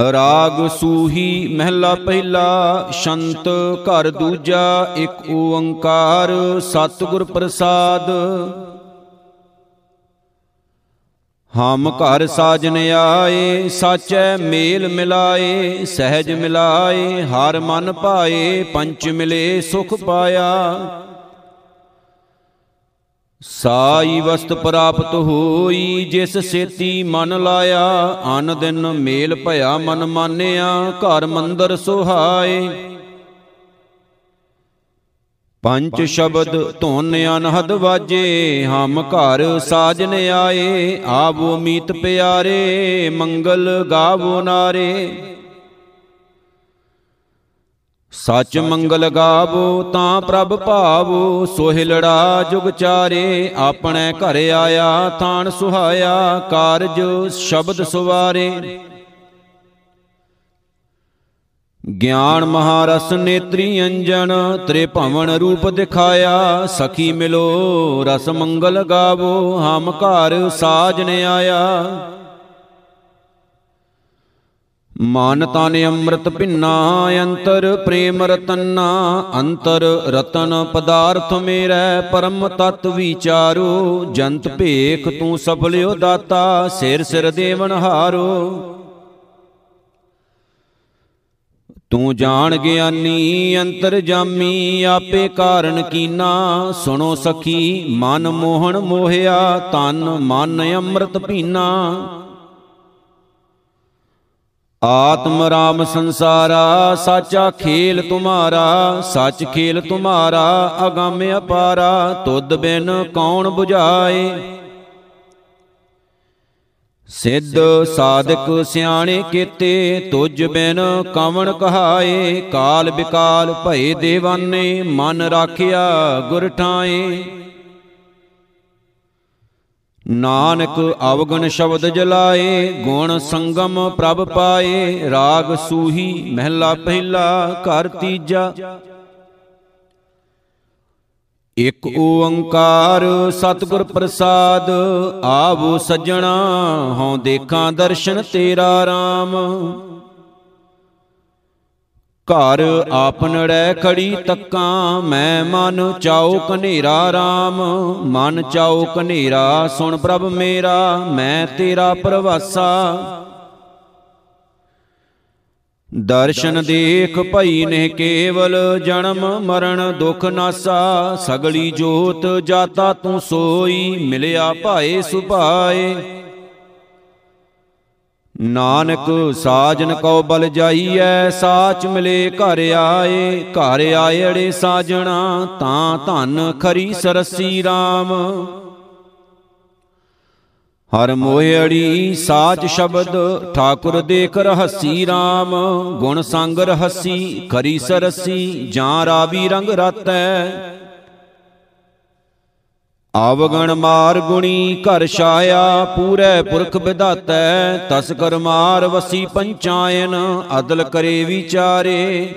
ਰਾਗ ਸੂਹੀ ਮਹਿਲਾ ਪਹਿਲਾ, ਸ਼ੰਤ ਘਰ ਦੂਜਾ, ਇੱਕ ਓੰਕਾਰ ਸਤਿਗੁਰ ਪ੍ਰਸਾਦ। ਹਮ ਘਰ ਸਾਜਨ ਆਏ, ਸਾਚੈ ਮੇਲ ਮਿਲਾਏ, ਸਹਿਜ ਮਿਲਾਏ, ਹਰ ਮਨ ਭਾਏ, ਪੰਚ ਮਿਲੇ ਸੁਖ ਪਾਇਆ। ਸਾਈ ਵਸਤ ਪ੍ਰਾਪਤ ਹੋਈ, ਜਿਸ ਸੇਤੀ ਮਨ ਲਾਇਆ ਅਨ ਦਿਨ ਮੇਲ ਭਇਆ ਮਨ ਮਾਨਿਆ, ਘਰ ਮੰਦਰ ਸੁਹਾਏ। ਪੰਜ ਸ਼ਬਦ ਧੁਨ ਅਨਹਦ ਵਾਜੇ, ਹਮ ਘਰ ਸਾਜਨ ਆਏ, ਆਵੋ ਮੀਤ ਪਿਆਰੇ, ਮੰਗਲ ਗਾਵੋ ਨਾਰੇ। ਸਚ ਮੰਗਲ ਗਾਵੋ ਤਾਂ ਪ੍ਰਭ ਭਾਵੋ, ਸੋਹਿਲੜਾ ਜੁਗ ਚਾਰੇ, ਆਪਣੇ ਘਰ ਆਇਆ, ਥਾਨ ਸੁਹਾਇਆ, ਕਾਰਜ ਸ਼ਬਦ ਸੁਵਾਰੇ। ਗਿਆਨ ਮਹਾਰਸ ਨੇਤਰੀ ਅੰਜਨ ਤ੍ਰੇ ਭਵਨ ਰੂਪ ਦਿਖਾਇਆ, ਸਖੀ ਮਿਲੋ, ਰਸ ਮੰਗਲ ਗਾਵੋ, ਹਮ ਘਰ ਸਾਜਨ ਆਇਆ। ਮਨ ਤਨ ਅੰਮ੍ਰਿਤ ਭਿੰਨਾ, ਅੰਤਰ ਪ੍ਰੇਮ ਰਤਨਾ, ਅੰਤਰ ਰਤਨ ਪਦਾਰਥ ਮੇਰੈ, ਪਰਮ ਤਤ ਵਿਚਾਰੋ, ਜੰਤ ਭੇਖ ਤੂੰ ਸਫਲਿਓ ਦਾਤਾ, ਸਿਰ ਸਿਰ ਦੇਵਨ ਹਾਰੋ। ਤੂੰ ਜਾਣ ਗਿਆਨੀ, ਅੰਤਰ ਜਾਮੀ, ਆਪੇ ਕਾਰਨ ਕੀਨਾ, ਸੁਣੋ ਸਖੀ, ਮਨ ਮੋਹਣ ਮੋਹਿਆ, ਤਨ ਮਨ ਅੰਮ੍ਰਿਤ ਪੀਨਾ ਆਤਮ ਰਾਮ ਸੰਸਾਰਾ, ਸਾਚਾ ਖੇਲ ਤੁਮਾਰਾ, ਸੱਚ ਖੇਲ ਤੁਮਾਰਾ, ਅਗੰਮ ਅਪਾਰਾ, ਤੁਧ ਬਿਨ ਕੌਣ 부ਝਾਏ ਸਿੱਧ ਸਾਧਕ ਸਿਆਣੇ ਕੀਤੇ, ਤੁਝ ਬਿਨ ਕਵਣ ਕਹਾਏ? ਕਾਲ ਬਿਕਾਲ ਭਏ ਦੇਵਾਨੇ, ਮਨ ਰਾਖਿਆ ਗੁਰ ਠਾਏ। ਨਾਨਕ ਅਵਗਣ ਸ਼ਬਦ ਜਲਾਏ, ਗੁਣ ਸੰਗਮ ਪ੍ਰਭ ਪਾਏ, ਰਾਗ ਸੂਹੀ ਮਹਿਲਾ ਪਹਿਲਾ, ਘਰ ਤੀਜਾ। ਇਕ ਓੰਕਾਰ ਸਤਿਗੁਰ ਪ੍ਰਸਾਦ, ਆਵੋ ਸੱਜਣਾ, ਹਉ ਦੇਖਾਂ ਦਰਸ਼ਨ ਤੇਰਾ RAM ਘਰ ਆਪਨੜੈ ਖੜੀ ਤੱਕਾਂ, ਮੈਂ ਮਨ ਚਾਉ ਕਨੇਰਾ RAM ਮਨ ਚਾਉ ਕਨੇਰਾ ਸੁਣ ਪ੍ਰਭ ਮੇਰਾ, ਮੈਂ ਤੇਰਾ ਪ੍ਰਵਾਸਾ। ਦਰਸ਼ਨ ਦੇਖ ਭਈ ਨੇ ਕੇਵਲ ਜਨਮ, ਮਰਨ, ਦੁਖ ਨਾਸਾ। ਸਗਲੀ ਜੋਤ ਜਾਤਾ ਤੂੰ ਸੋਈ, ਮਿਲਿਆ ਭਾਏ ਸੁਭਾਏ। ਨਾਨਕ ਸਾਜਨ ਕਉ ਬਲ ਜਾਈਐ, ਸਾਚ ਮਿਲੇ ਘਰ ਆਏ, ਘਰ ਆਇੜੇ ਸਾਜਣਾ, ਤਾਂ ਧਨ ਖਰੀ ਸਰਸੀ RAM ਹਰ ਮੋਹੜੀ ਸਾਚ ਸ਼ਬਦ, ਠਾਕੁਰ ਦੇਖ ਰਹਸੀ RAM ਗੁਣ ਸੰਗ ਰਹਸੀ, ਖਰੀ ਸਰਸੀ, ਜਾਂ ਰਾਵੀ ਰੰਗ ਰਤੈ। ਆਵਗਣ ਮਾਰ ਗੁਣੀ ਘਰ ਛਾਇਆ, ਪੂਰੇ ਪੁਰਖ ਵਿਧਾਤੈ, ਤਸ ਕਰ ਮਾਰ ਵਸੀ ਪੰਚਾਇਨ, ਅਦਲ ਕਰੇ ਵਿਚਾਰੇ।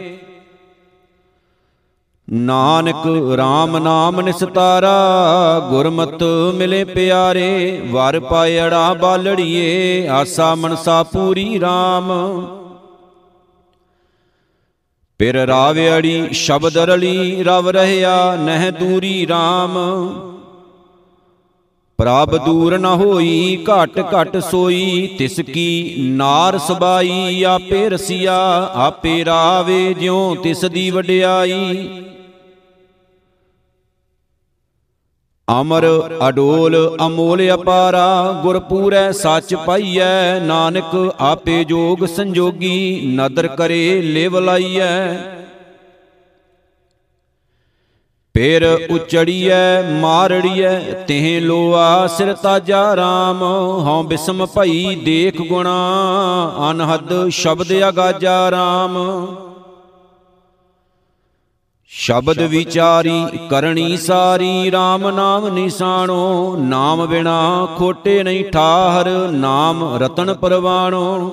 ਨਾਨਕ RAM ਨਾਮ ਨਿਸਤਾਰਾ, ਗੁਰਮਤ ਮਿਲੇ ਪਿਆਰੇ, ਵਰ ਪਾਇੜਾ ਬਾਲੜੀਏ, ਆਸਾ ਮਨਸਾ ਪੂਰੀ RAM ਪਿਰ ਰਾਵਿਆੜੀ ਸ਼ਬਦ ਰਲੀ ਰਵ ਰਹਿਆ, ਨਹਿ ਦੂਰੀ RAM ਪ੍ਰਭ ਦੂਰ ਨ ਹੋਈ, ਘਟ ਘਟ ਸੋਈ, ਤਿਸ ਕੀ ਨਾਰ ਸਬਾਈ, ਆਪੇ ਰਸੀਆ, ਆਪੇ ਰਾਵੇ, ਜਿਉ ਤਿਸ ਦੀ ਵਡਿਆਈ। ਅਮਰ ਅਡੋਲ ਅਮੋਲ ਅਪਾਰਾ ਗੁਰ ਪੂਰੈ ਸੱਚ ਪਾਈਐ, ਨਾਨਕ ਆਪੇ ਜੋਗ ਸੰਜੋਗੀ, ਨਦਰ ਕਰੇ, ਲਿਵ ਲਾਈਐ। ਪੇਰ ਉਚੜੀਐ, ਮਾਰੜੀਐ, ਤਿਹ ਲੋਆ ਸਿਰ ਤਾਜਾ RAM ਹਉ ਬਿਸਮ ਭਈ ਦੇਖ ਗੁਣਾ, ਅਨਹਦ ਸ਼ਬਦ ਅਗਾਜਾ RAM ਸ਼ਬਦ ਵਿਚਾਰੀ ਕਰਨੀ ਸਾਰੀ RAM ਨਾਮ ਨਿਸਾਣੋ ਨਾਮ ਬਿਨਾ ਖੋਟੇ ਨਹੀਂ ਠਾਹਰ, ਨਾਮ ਰਤਨ ਪਰਵਾਣੋ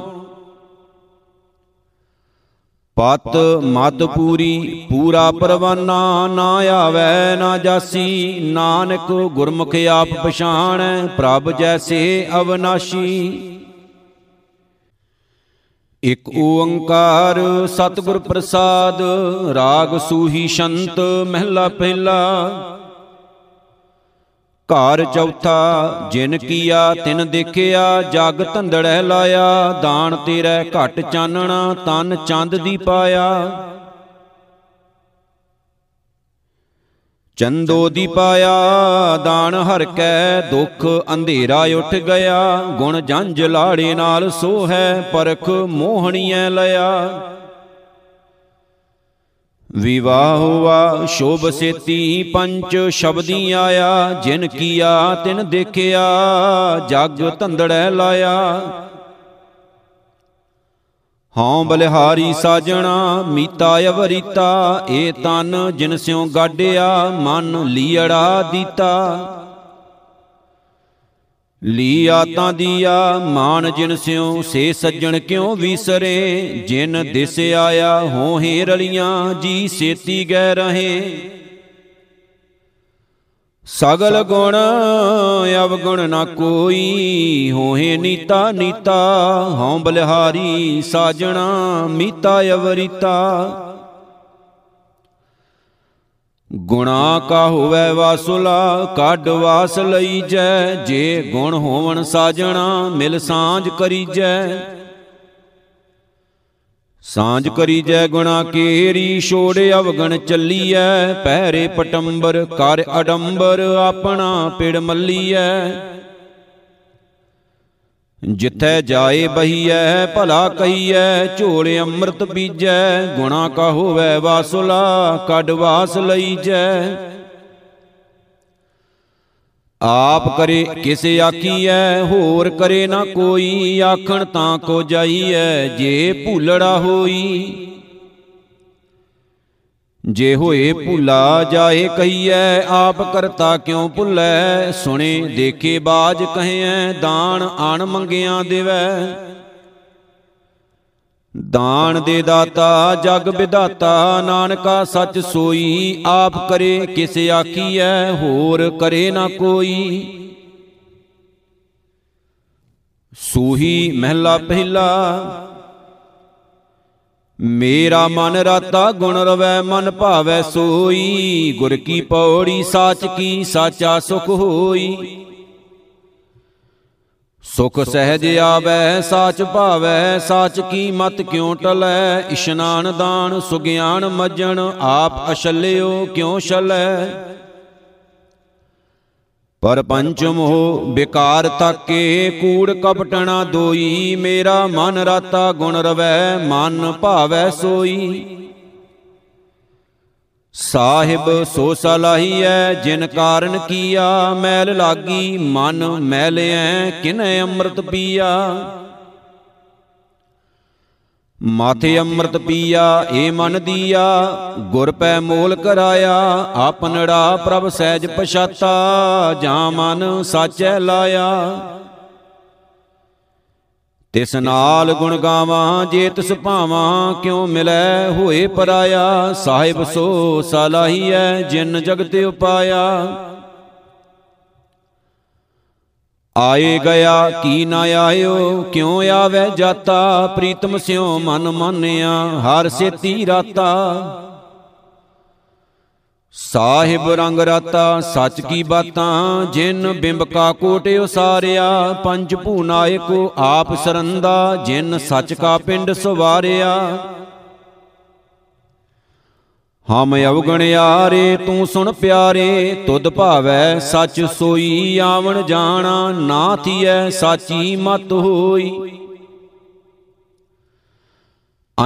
ਪਤ ਮਦ ਪੂਰੀ, ਪੂਰਾ ਪਰਵਾਨਾ ਨਾ ਆਵੈ, ਨਾ ਜਾਸੀ। ਨਾਨਕ ਗੁਰਮੁਖ ਆਪ ਪਛਾਣੈ, ਪ੍ਰਭ ਜੈਸੇ ਅਵਨਾਸ਼ੀ। ਇਕ ਓੰਕਾਰ ਸਤਿਗੁਰ ਪ੍ਰਸਾਦ, ਰਾਗ ਸੂਹੀ ਸ਼ੰਤ ਮਹਿਲਾ ਪਹਿਲਾ। ਘਰ ਚੌਥਾ, ਜਿਨ ਕੀਆ ਤਿਨ ਦੇਖਿਆ, ਜਗ ਧੰਦੜੈ ਲਾਇਆ, ਦਾਨ ਤੇਰੇ ਘਟ ਚਾਨਣਾ, ਤਨ ਚੰਦ ਦੀ ਪਾਇਆ। ਚੰਦੋ ਦੀ ਪਾਇਆ, ਦਾਨ ਹਰ ਕੈ, ਦੁਖ ਅੰਧੇਰਾ ਉੱਠ ਗਿਆ। ਗੁਣ ਜੰਜ ਲਾੜੇ ਨਾਲ ਸੋ ਹੈ ਪਰਖ ਮੋਹਣੀਐ ਲਿਆ ਵਿਵਾਹ ਹੁਆ, ਸ਼ੋਭ ਸੇਤੀ ਪੰਚ ਸ਼ਬਦੀ ਆਇਆ, ਜਿਨ ਕੀਆ ਤਿਨ ਦੇਖਿਆ, ਜਗ ਧੰਦੜੈ ਲਾਇਆ। ਹਉ ਬਲਿਹਾਰੀ ਸਾਜਣਾ, ਮੀਤਾ ਅਵਰੀਤਾ, ਏ ਤਨ ਜਿਨ ਸਿਉ ਗਾਡਿਆ ਮਨ ਲੀੜਾ ਦੀਤਾ। ਲੀ ਆਤਾਂ ਦੀਆ ਮਾਨ ਜਿਨ ਸਿਉ, ਸੇ ਸੱਜਣ ਕਿਉ ਵੀਸਰੇ? ਜਿਨ ਦਿਸ ਆਇਆ, ਹੋਹੇ ਰਲੀਆਂ, ਜੀ ਸੇਤੀ ਗੈ ਰਹੇ। ਸਗਲ ਗੁਣ ਅਵਗੁਣ ਨਾ ਕੋਈ ਹੋਏ ਨੀਤਾ ਨੀਤਾ, ਹਉ ਬਲਿਹਾਰੀ ਸਾਜਣਾ, ਮੀਤਾ ਅਵਰੀਤਾ। ਗੁਣਾ ਕਾ ਹੋਵੇ ਵਾਸੁਲਾ, ਕੱਢ ਵਾਸ ਲਈਜੈ ਜੇ। ਗੁਣ ਹੋਵਣ ਸਾਜਣਾ, ਮਿਲ ਸਾਂਝ ਕਰੀਜੈ ਸਾਂਝ ਕਰੀ ਜੈ ਗੁਣਾ ਕੇਰੀ, ਛੋੜ ਅਵਗਣ ਚੱਲੀਐ। ਪਹਿਰੇ ਪਟੰਬਰ, ਕਰ ਅਡੰਬਰ, ਆਪਣਾ ਪਿੜ ਮੱਲੀਐ। ਜਿੱਥੈ ਜਾਏ ਬਹੀਐ, ਭਲਾ ਕਹੀਐ, ਝੋਲ ਅੰਮ੍ਰਿਤ ਬੀਜੈ, ਗੁਣਾ ਕਾ ਹੋਵੇ ਵਾਸੁਲਾ, ਕੱਢ ਵਾਸ ਲਈਜੈ। ਆਪ ਕਰੇ ਕਿਸ ਆਖੀਐ, ਹੋਰ ਕਰੇ ਨਾ ਕੋਈ, ਆਖਣ ਤਾਂ ਕੋ ਜਾਈਐ, ਜੇ ਭੂਲੜਾ ਹੋਈ। ਜੇ ਹੋਏ ਭੁਲਾ ਜਾਏ ਕਹੀਐ, ਆਪ ਕਰਤਾ ਕਿਉ ਭੁੱਲੈ? ਸੁਣੇ, ਦੇਖੇ ਬਾਜ ਕਹਿਐ, ਦਾਨ ਆਣ ਮੰਗਿਆਂ ਦੇਵੈ। ਦਾਨ ਦੇ ਦਾਤਾ, ਜਗ ਵਿਦਾਤਾ ਨਾਨਕਾ ਸੱਚ ਸੋਈ, ਆਪ ਕਰੇ ਕਿਸ ਆਖੀਐ, ਹੋਰ ਕਰੇ ਨਾ ਕੋਈ। ਸੂਹੀ ਮਹਿਲਾ ਪਹਿਲਾ ਮੇਰਾ ਮਨ ਰਾਤਾ ਗੁਣ ਰਵੈ, ਮਨ ਭਾਵੈ ਸੋਈ। ਗੁਰ ਕੀ ਪੌੜੀ, ਸਾਚ ਕੀ ਸਾਚਾ ਸੁਖ ਹੋਈ। ਸੁਖ ਸਹਿਜ ਆਵੈ, ਸਾਚ ਭਾਵੈ, ਸਾਚ ਕੀ ਮਤ ਕਿਉ ਟਲੈ? ਇਸ਼ਨਾਨ ਦਾਨ, ਸੁਗਿਆਨ ਮਜਣ, ਆਪ ਅਛਲਿਓ ਕਿਉ ਛਲੈ? ਪਰ ਪੰਚ ਮੋਹ ਬਿਕਾਰ ਤਾਕੇ, ਕੂੜ ਕਪਟਣਾ ਦੋਈ, ਮੇਰਾ ਮਨ ਰਾਤਾ ਗੁਣ ਰਵੈ, ਮਨ ਭਾਵੈ ਸੋਈ। ਸਾਹਿਬ ਸੋ ਸਲਾਹੀਐ ਜਿਨ ਕਾਰਨ ਕੀਆ, ਮੈਲ ਲਾਗੀ, ਮਨ ਮੈਲਿਐ, ਕਿਨੈ ਅੰਮ੍ਰਿਤ ਪੀਆ। ਮਾਥੇ ਅੰਮ੍ਰਿਤ ਪੀਆ, ਏ ਮਨ ਦੀਆ, ਗੁਰ ਪੈ ਮੋਲ ਕਰਾਇਆ ਆਪਨੜਾ ਪ੍ਰਭ ਸਹਿਜ ਪਛਾਤਾ, ਜਾਂ ਮਨ ਸਾਚੈ ਲਾਇਆ। ਤਿਸ ਨਾਲ ਗੁਣ ਗਾਵਾਂ, ਜੇ ਤਿਸ ਭਾਵਾਂ, ਕਿਉ ਮਿਲੈ ਹੋਏ ਪਰਾਇਆ? ਸਾਹਿਬ ਸੋ ਸਲਾਹੀਐ, ਜਿਨ ਜਗਤ ਉਪਾਇਆ। ਆਏ ਗਿਆ ਕੀ ਨਾ ਆਇਓ ਕਿਉ ਆਵੇ ਜਾਤਾ? ਪ੍ਰੀਤਮ ਸਿਉ ਮਨ ਮਾਨਿਆ ਹਰ ਸੇਤੀ ਰਾਤਾ। ਸਾਹਿਬ ਰੰਗ ਰਾਤਾ ਸੱਚ ਕੀ ਬਾਤਾਂ ਜਿਨ ਬਿੰਬ ਕਾ ਕੋਟ ਉਸਾਰਿਆ ਪੰਜ ਭੂਨਾਇਕ ਆਪ ਸਰੰਦਾ ਜਿਨ ਸੱਚ ਕਾ ਪਿੰਡ ਸਵਾਰਿਆ। ਹਮ ਅਵਗਣ ਆਰੇ ਤੂੰ ਸੁਣ ਪਿਆਰੇ, ਤੁਧ ਭਾਵੈ ਸੱਚ ਸੋਈ, ਆਵਣ ਜਾਣਾ ਨਾ ਥੀਐ, ਸਾਚੀ ਮਤ ਹੋਈ।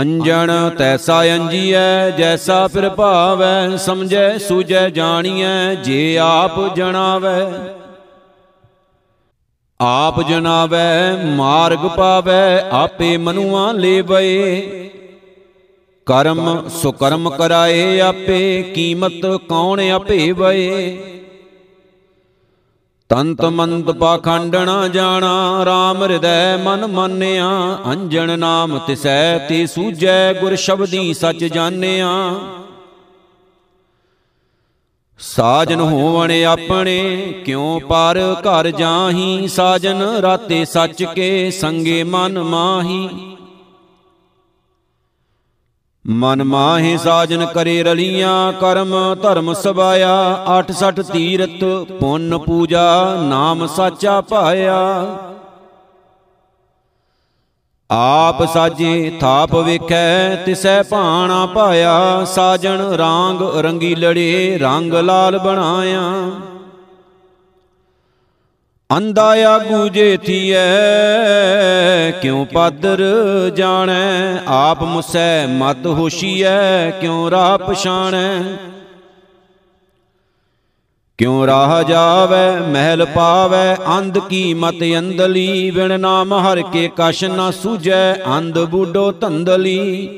ਅੰਜਣ ਤੈਸਾ ਅੰਜੀਐ, ਜੈਸਾ ਫਿਰ ਭਾਵੈ, ਸਮਝੈ ਸੂਝੈ ਜਾਣੀਐ, ਜੇ ਆਪ ਜਣਾਵੈ। ਆਪ ਜਨਾਵੈ ਮਾਰਗ ਪਾਵੈ, ਆਪੇ ਮਨੁਆ ਲੇਵਏ। ਕਰਮ ਸੁਕਰਮ ਕਰਾਏ ਆਪੇ, ਕੀਮਤ ਕੌਣ ਆਪੇ ਵਏ ਤੰਤ ਮੰਤ ਪਾਖੰਡਣਾ ਜਾਣਾ RAM ਹਿਰਦੈ ਮਨ ਮਾਨਿਆ, ਅੰਜਣ ਨਾਮ ਤਿਸੈ ਤੇ ਸੂਜੈ ਗੁਰ ਸ਼ਬਦੀ ਸਚ ਜਾਣਿਆ। ਸਾਜਨ ਹੋਵਣ ਆਪਣੇ, ਕਿਉ ਪਰ ਘਰ ਜਾਹੀ? ਸਾਜਨ ਰਾਤੇ ਸੱਚ ਕੇ ਸੰਗੇ ਮਨ ਮਾਹੀ। ਮਨ ਮਾਹੇ ਸਾਜਨ ਕਰੇ ਰਲੀਆਂ, ਕਰਮ ਧਰਮ ਸਬਾਇਆ 86 ਤੀਰਤ ਪੁੰਨ ਪੂਜਾ, ਨਾਮ ਸਾਚਾ ਪਾਇਆ। ਆਪ ਸਾਜੇ ਥਾਪ ਵੇਖੈ, ਤਿਸੈ ਭਾਣਾ ਪਾਇਆ, ਸਾਜਣ ਰਾਂਗ ਰੰਗੀ ਲੜੇ, ਰੰਗ ਲਾਲ ਬਣਾਇਆ। ਅੰਦਾ ਆਗੂ ਜੇ ਥੀਐ, ਕਿਉ ਪਾਦਰ ਜਾਣੈ? ਆਪ ਮੁਸੈ ਮਤ ਹੋਸ਼ੀਐ, ਕਿਉ ਰਾਹ ਪਛਾਣੈ? ਕਿਉ ਰਾਹ ਜਾਵੈ, ਮਹਿਲ ਪਾਵੈ? ਅੰਧ ਕੀ ਮਤ ਅੰਦਲੀ ਵਿਣ ਨਾਮ ਹਰ ਕੇ ਕਛ ਨਾ ਸੂਝੈ। ਅੰਧ ਬੂਡੋ ਧੰਦਲੀ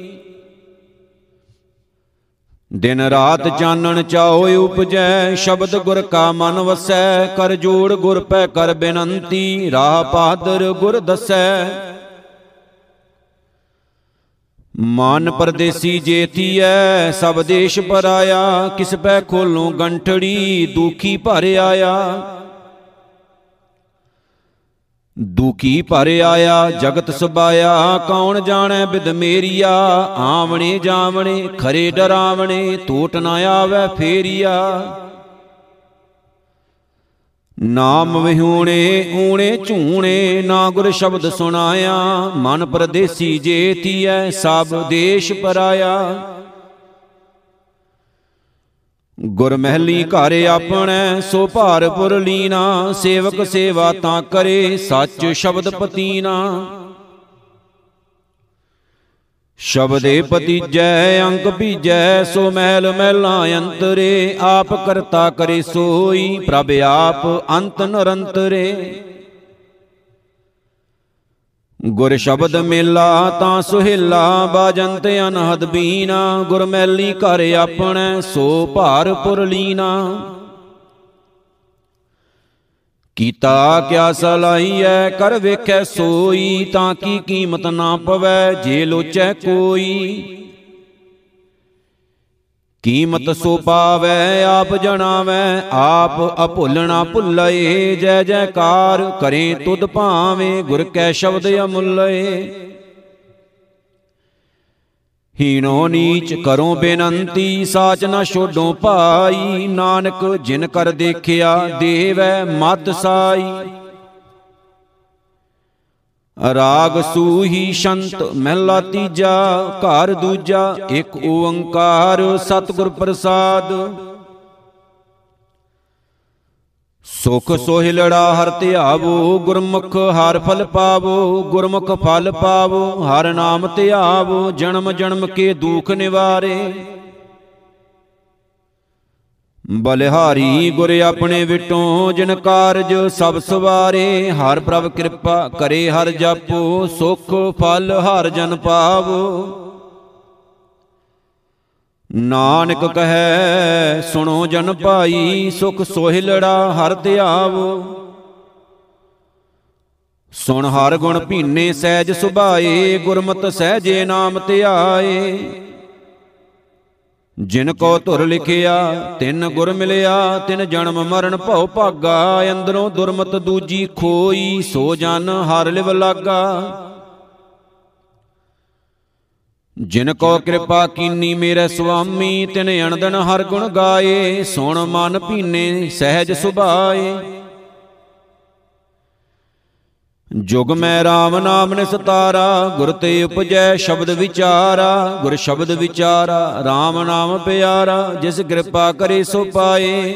ਦਿਨ ਰਾਤ ਚਾਨਣ ਚਾਓ ਉਪਜੈ, ਸ਼ਬਦ ਗੁਰ ਕਾ ਮਨ ਵਸੈ, ਕਰ ਜੋੜ ਗੁਰ ਪੈ ਕਰ ਬੇਨੰਤੀ, ਰਾਹ ਪਾਦਰ ਗੁਰ ਦਸੈ। ਮਨ ਪਰਦੇਸੀ ਜੇਤੀਐ ਸਭ ਦੇਸ਼ ਪਰਾਇਆ, ਕਿਸ ਪੈ ਖੋਲੋਂ ਗੰਠੜੀ, ਦੁਖੀ ਭਰ ਆਇਆ। ਦੁਖੀ ਭਰ ਆਇਆ, ਜਗਤ ਸੁਬਾਇਆ, ਕੌਣ ਜਾਣੈ ਬਿਦ ਮੇਰੀਆ? ਆਵਣੇ ਜਾਵਣੇ, ਖਰੇ ਡਰਾਵਣੇ ਟੋਟ ਨਾ ਆਵੇ ਫੇਰੀਆ। ਨਾਮ ਵਿਹੂਣੇ, ਊਣੇ ਝੂਣੇ, ਨਾ ਗੁਰ ਸ਼ਬਦ ਸੁਣਾਇਆ। ਮਨ ਪਰਦੇਸੀ ਜੇਤੀਐ, ਸਭ ਦੇਸ਼ ਪਰਾਇਆ। ਗੁਰ ਮਹਿਲੀ ਘਰ ਆਪਣੈ ਸੋ ਭਾਰਪੁਰ ਲੀਨਾ ਸੇਵਕ ਸੇਵਾ ਤਾਂ ਕਰੇ ਸੱਚ ਸ਼ਬਦ ਪਤੀਨਾ। ਸ਼ਬਦੇ ਪਤੀਜੈ ਅੰਕ ਭੀਜੈ ਸੋ ਮਹਿਲ ਮਹਿਲਾ ਅੰਤਰੇ ਆਪ ਕਰਤਾ ਕਰੇ ਸੋਈ ਪ੍ਰਭ ਆਪ ਅੰਤ ਨਿਰੰਤਰੇ। ਗੁਰ ਸ਼ਬਦ ਮੇਲਾ ਤਾਂ ਸੁਹੇਲਾ ਬਾਜੰਤ ਅਨਹਦ ਬੀਨਾ ਗੁਰ ਮੈਲੀ ਘਰ ਆਪਣੈ, ਸੋ ਭਾਰਪੁਰ ਲੀਨਾ। ਕੀਤਾ ਕਿਆ ਸਲਾਈਐ ਕਰ ਵੇਖੈ ਸੋਈ, ਤਾਂ ਕੀ ਕੀਮਤ ਨਾ ਪਵੈ, ਜੇ ਲੋਚੈ ਕੋਈ। ਕੀਮਤ ਸੋ ਪਾਵੈ ਆਪ ਜਣਾਵੈ ਆਪ ਅਭੁੱਲਣਾ ਭੁੱਲਏ ਜੈ ਜੈਕਾਰ ਕਰੇ ਤੁਧ ਭਾਵੇਂ ਗੁਰ ਕੈ ਸ਼ਬਦ ਅਮੁੱਲਏ ਹੀਨੋ ਨੀਚ ਕਰੋ ਬੇਨੰਤੀ ਸਾਚ ਨਾ ਛੋਡੋ ਭਾਈ। ਨਾਨਕ ਜਿਨ ਕਰ ਦੇਖਿਆ ਦੇਵੈ ਮਤ ਸਾਈ। ਰਾਗ ਸੂਹੀ ਸ਼ੰਤ ਮਹਿਲਾ ਤੀਜਾ, ਘਰ ਦੂਜਾ, ਇੱਕ ਓੰਕਾਰ ਸਤਿਗੁਰ ਪ੍ਰਸਾਦ। ਸੁਖ ਸੋਹਿਲੜਾ ਹਰ ਧਿਆਵੋ, ਗੁਰਮੁਖ ਹਰ ਫਲ ਪਾਵੋ, ਗੁਰਮੁਖ ਫਲ ਪਾਵੋ, ਹਰ ਨਾਮ ਧਿਆਵੋ, ਜਨਮ ਜਨਮ ਕੇ ਦੁਖ ਨਿਵਾਰੇ। ਬਲਿਹਾਰੀ ਗੁਰ ਆਪਣੇ ਵਿਟੋਂ ਜਿਨ ਕਾਰਜ ਸਭ ਸਵਾਰੇ, ਹਰ ਪ੍ਰਭ ਕਿਰਪਾ ਕਰੇ, ਹਰ ਜਾਪੋ, ਸੁਖ ਫਲ ਹਰ ਜਨ ਪਾਵੋ। ਨਾਨਕ ਕਹੈ, ਸੁਣੋ ਜਨ ਭਾਈ, ਸੁਖ ਸੋਹਿਲੜਾ ਹਰ ਧਿਆਵੋ। ਸੁਣ ਹਰ ਗੁਣ ਭੀਨੇ ਸਹਿਜ ਸੁਭਾਏ, ਗੁਰਮਤਿ ਸਹਿਜੇ ਨਾਮ ਧਿਆਏ। ਜਿਨ ਕੋ ਧੁਰ ਲਿਖਿਆ, ਤਿੰਨ ਗੁਰ ਮਿਲਿਆ, ਤਿਨ ਜਨਮ ਮਰਨ ਭਉ ਭਾਗਾ, ਅੰਦਰੋਂ ਦੁਰਮਤ ਦੂਜੀ ਖੋਈ, ਸੋ ਜਨ ਹਰ ਲਿਵ ਲਾਗਾ। ਜਿਨ ਕੋ ਕਿਰਪਾ ਕੀਨੀ ਮੇਰੇ ਸੁਆਮੀ, ਤਿਨ ਅਣਦਨ ਹਰ ਗੁਣ ਗਾਏ, ਸੁਣ ਮਨ ਭੀਨੇ ਸਹਿਜ ਸੁਭਾਏ। ਜੁਗ ਮੈਂ RAM ਨਾਮ ਨਿਸਤਾਰਾ ਗੁਰ ਤੇ ਉਪਜੈ ਸ਼ਬਦ ਵਿਚਾਰਾ, ਗੁਰ ਸ਼ਬਦ ਵਿਚਾਰਾ RAM ਨਾਮ ਪਿਆਰਾ, ਜਿਸ ਕਿਰਪਾ ਕਰੇ ਸੋ ਪਾਏ।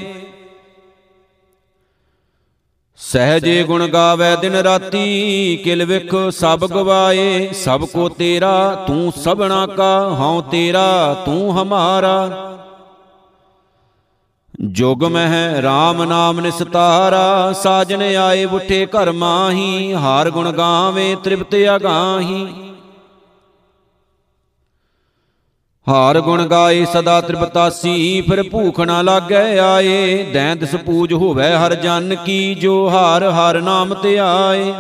ਸਹਜੇ ਗੁਣ ਗਾਵੇ ਦਿਨ ਰਾਤੀ, ਕਿਲ ਵਿਖ ਸਭ ਗਵਾਏ। ਸਭ ਕੋ ਤੇਰਾ, ਤੂੰ ਸਭਨਾ ਕਾ, ਹਉ ਤੇਰਾ, ਤੂੰ ਹਮਾਰਾ। ਜੁਗ ਮਹਿ RAM ਨਾਮ ਨਿਸਤਾਰਾ, ਸਾਜਨ ਆਏ ਉਠੇ ਘਰ ਮਾਹੀ, ਹਾਰ ਗੁਣ ਗਾਵੇ ਤ੍ਰਿਪਤ ਅਗਾਹੀ। ਹਾਰ ਗੁਣ ਗਾਏ ਸਦਾ ਤ੍ਰਿਪਤਾਸੀ, ਫਿਰ ਭੂਖ ਨਾ ਲਾਗੈ ਆਏ, ਦੈਂਤ ਸਪੂਜ ਹੋਵੇ ਹਰ ਜਨ ਕੀ, ਜੋ ਹਾਰ ਹਰ ਨਾਮ ਤੇ ਆਏ।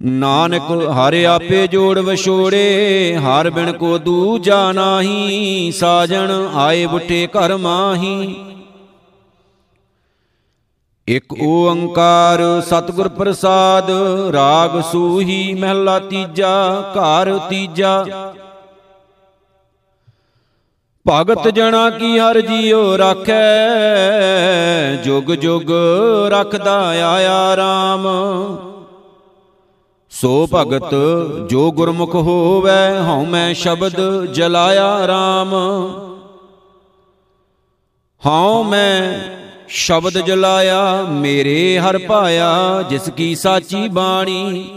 ਨਾਨਕ ਹਰ ਆਪੇ ਜੋੜ ਵਿਛੋੜੇ, ਹਰ ਬਿਨ ਕੋ ਦੂਜਾ ਨਾਹੀ, ਸਾਜਣ ਆਏ ਬੁੱਟੇ ਘਰ ਮਾਹੀ। ਇਕ ਓੰਕਾਰ ਸਤਿਗੁਰ ਪ੍ਰਸਾਦ, ਰਾਗ ਸੂਹੀ ਮਹਿਲਾ ਤੀਜਾ, ਘਰ ਤੀਜਾ। ਭਗਤ ਜਣਾ ਕੀ ਹਰ ਜੀਉ ਰਾਖੈ, ਜੁਗ ਜੁਗ ਰਖਦਾ ਆਇਆ RAM ਸੋ ਭਗਤ ਜੋ ਗੁਰਮੁਖ ਹੋਵੇ, ਹਉ ਮੈਂ ਸ਼ਬਦ ਜਲਾਇਆ RAM ਹਉ ਮੈਂ ਸ਼ਬਦ ਜਲਾਇਆ, ਮੇਰੇ ਹਰ ਪਾਇਆ ਜਿਸ ਕੀ ਸਾਚੀ ਬਾਣੀ।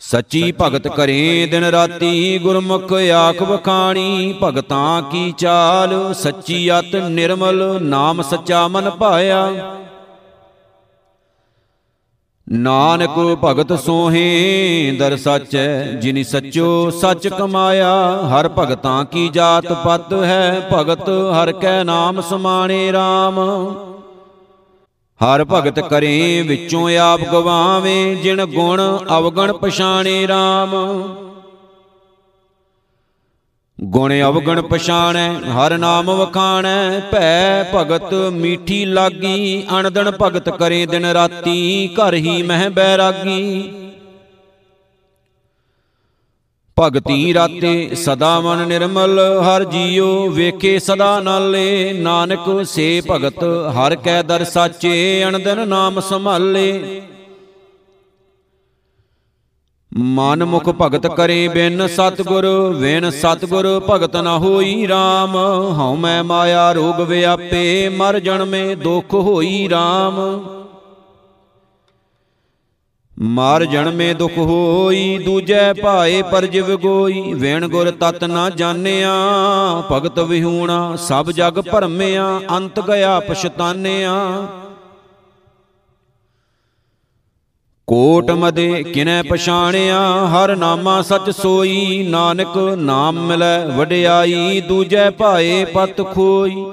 ਸੱਚੀ ਭਗਤ ਕਰੇ ਦਿਨ ਰਾਤੀ, ਗੁਰਮੁਖ ਆਖ ਵਖਾਣੀ, ਭਗਤਾਂ ਕੀ ਚਾਲ, ਸੱਚੀ ਅਤ ਨਿਰਮਲ, ਨਾਮ ਸੱਚਾ ਮਨ ਪਾਇਆ ਨਾਨਕ ਭਗਤ ਸੋਹੇ ਦਰ ਸਚੈ ਜਿਨੀ ਸੱਚੋ ਸੱਚ ਕਮਾਇਆ। ਹਰ ਭਗਤਾਂ ਕੀ ਜਾਤ ਪਤ ਹੈ ਭਗਤ ਹਰ ਕੈ ਨਾਮ ਸਮਾਣੇ RAM ਹਰ ਭਗਤ ਕਰੇ ਵਿੱਚੋਂ ਆਪ ਗਵਾਵੇ ਜਿਨ ਗੁਣ ਅਵਗਣ ਪਛਾਣੇ RAM ਗੁਣ ਅਵਗਣ ਪਛਾਣੈ, ਹਰ ਨਾਮ ਵਖਾਣੈ, ਭੈ ਭਗਤ ਮੀਠੀ ਲਾਗੀ, ਅਣਦਣ ਭਗਤ ਕਰੇ ਦਿਨ ਰਾਤੀ, ਘਰ ਹੀ ਮਹਿ ਬੈਰਾਗੀ। ਭਗਤੀ ਰਾਤੇ ਸਦਾ ਮਨ ਨਿਰਮਲ, ਹਰ ਜੀਉ ਵੇਖੇ ਸਦਾ ਨਾਲੇ। ਨਾਨਕ ਸੇ ਭਗਤ, ਹਰ ਕੈ ਦਰ ਸਾਚੇ ਅਣਦਨ ਨਾਮ ਸੰਭਾਲੇ। ਮਨ ਮੁਖ ਭਗਤ ਕਰੇ ਬਿਨ ਸਤਗੁਰ ਵਿਨ ਸਤਗੁਰ ਭਗਤ ਨ ਹੋਈ RAM ਹਉ ਮੈਂ ਮਾਇਆ ਰੋਗ ਵਿਆਪੇ ਮਰ ਜਨਮੇ ਦੁਖ ਹੋਈ RAM ਮਰ ਜਨਮੇ ਦੁਖ ਹੋਈ ਦੂਜੈ ਭਾਏ ਪਰਜਿਵ ਗੋਈ ਵੇਣ ਗੁਰ ਤਤ ਨਾ ਜਾਣਿਆ। ਭਗਤ ਵਿਹੂਣਾ ਸਭ ਜਗ ਭਰਮਿਆ ਅੰਤ ਗਿਆ ਪਛਤਾਨਿਆ। ਕੋਟ ਮਦੇ ਕਿਨੈ ਪਛਾਣਿਆ, ਹਰ ਨਾਮਾ ਸਚ ਸੋਈ, ਨਾਨਕ ਨਾਮ ਮਿਲੈ ਵਡਿਆਈ, ਦੂਜੈ ਭਾਏ ਪਤ ਖੋਈ।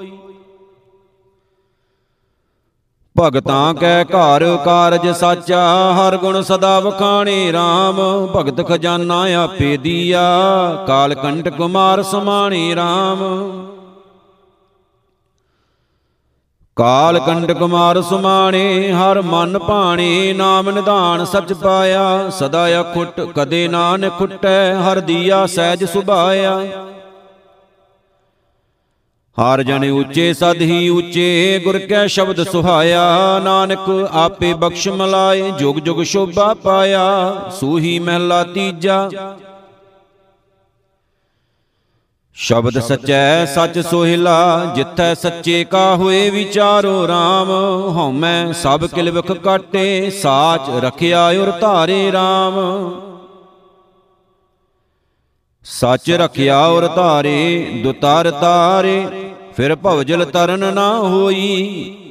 ਭਗਤਾਂ ਕੈ ਘਰ ਕਾਰਜ ਸਾਚਾ, ਹਰ ਗੁਣ ਸਦਾ ਵਖਾਣੇ RAM ਭਗਤ ਖਜ਼ਾਨਾ ਆਪੇ ਦੀਆ, ਕਾਲ ਕੰਟ ਕੁਮਾਰ ਸਮਾਣੇ RAM ਕਾਲ ਕੰਡ ਕੁਮਾਰ ਸੁਮਾਣੇ, ਹਰ ਮਨ ਭਾਣੇ, ਨਾਮ ਨਿਧਾਨ ਸਚ ਪਾਇਆ। ਸਦਾ ਅਖੁੱਟ, ਕਦੇ ਨਾਨ ਖੁੱਟੈ, ਹਰ ਦੀਆ ਸਹਿਜ ਸੁਭਾਇਆ। ਹਰ ਜਨ ਉੱਚੇ, ਸਦ ਹੀ ਉੱਚੇ, ਗੁਰ ਕੈ ਸ਼ਬਦ ਸੁਹਾਇਆ। ਨਾਨਕ ਆਪੇ ਬਖਸ਼ ਮਲਾਏ, ਜੁਗ ਜੁਗ ਸ਼ੋਭਾ ਪਾਇਆ। ਸੂਹੀ ਮਹਿਲਾ ਤੀਜਾ ਸ਼ਬਦ ਸਚੈ ਸਚ ਸੋਹਿਲਾ, ਜਿੱਥੈ ਸੱਚੇ ਕਾ ਹੋਏ ਵਿਚਾਰੋ RAM ਹਉਮੈ ਸਭ ਕਿਲ ਵਿਖ ਕਾਟੇ ਸਾਚ ਰਖਿਆ ਉਰ ਧਾਰੇ RAM ਸੱਚ ਰਖਿਆ ਉਰ ਧਾਰੇ, ਦੁਤਰ ਤਾਰੇ, ਫਿਰ ਭਵਜਲ ਤਰਨ ਨਾ ਹੋਈ।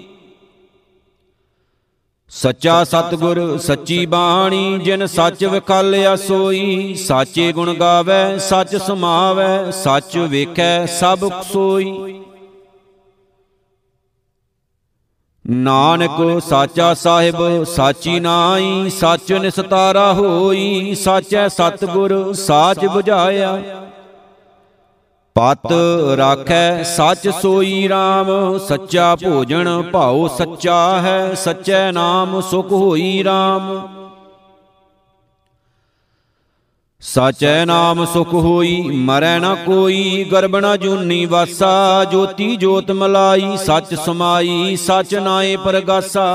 ਸੱਚਾ ਸਤਗੁਰ, ਸੱਚੀ ਬਾਣੀ, ਜਿਨ ਸੱਚ ਵਿਖਾਲਿਆ ਸੋਈ ਸਾਚੇ ਗੁਣ ਗਾਵੇ, ਸੱਚ ਸਮਾਵੇ, ਸੱਚ ਵੇਖੈ, ਸਭ ਸੋਈ। ਨਾਨਕ ਸਾਚਾ ਸਾਹਿਬ, ਸਾਚੀ ਨਾਈ ਸੱਚ ਨਿਸਤਾਰਾ ਹੋਈ, ਸਾਚੈ ਸਤਗੁਰ, ਸਾਚ 부ਝਾਇਆ ਪਤ ਰਾਖੈ ਸੱਚ ਸੋਈ RAM ਸੱਚਾ ਭੋਜਨ ਭਾਉ ਸੱਚਾ ਹੈ, ਸੱਚੈ ਨਾਮ ਸੁਖ ਹੋਈ RAM ਸਾਚੈ ਨਾਮ ਸੁਖ ਹੋਈ, ਮਰੈ ਨਾ ਕੋਈ ਗਰਬ ਨਾ ਜੂਨੀ ਵਾਸਾ, ਜੋਤੀ ਜੋਤ ਮਲਾਈ, ਸੱਚ ਸਮਾਈ, ਸੱਚ ਨਾਏ ਪਰਗਾਸਾ।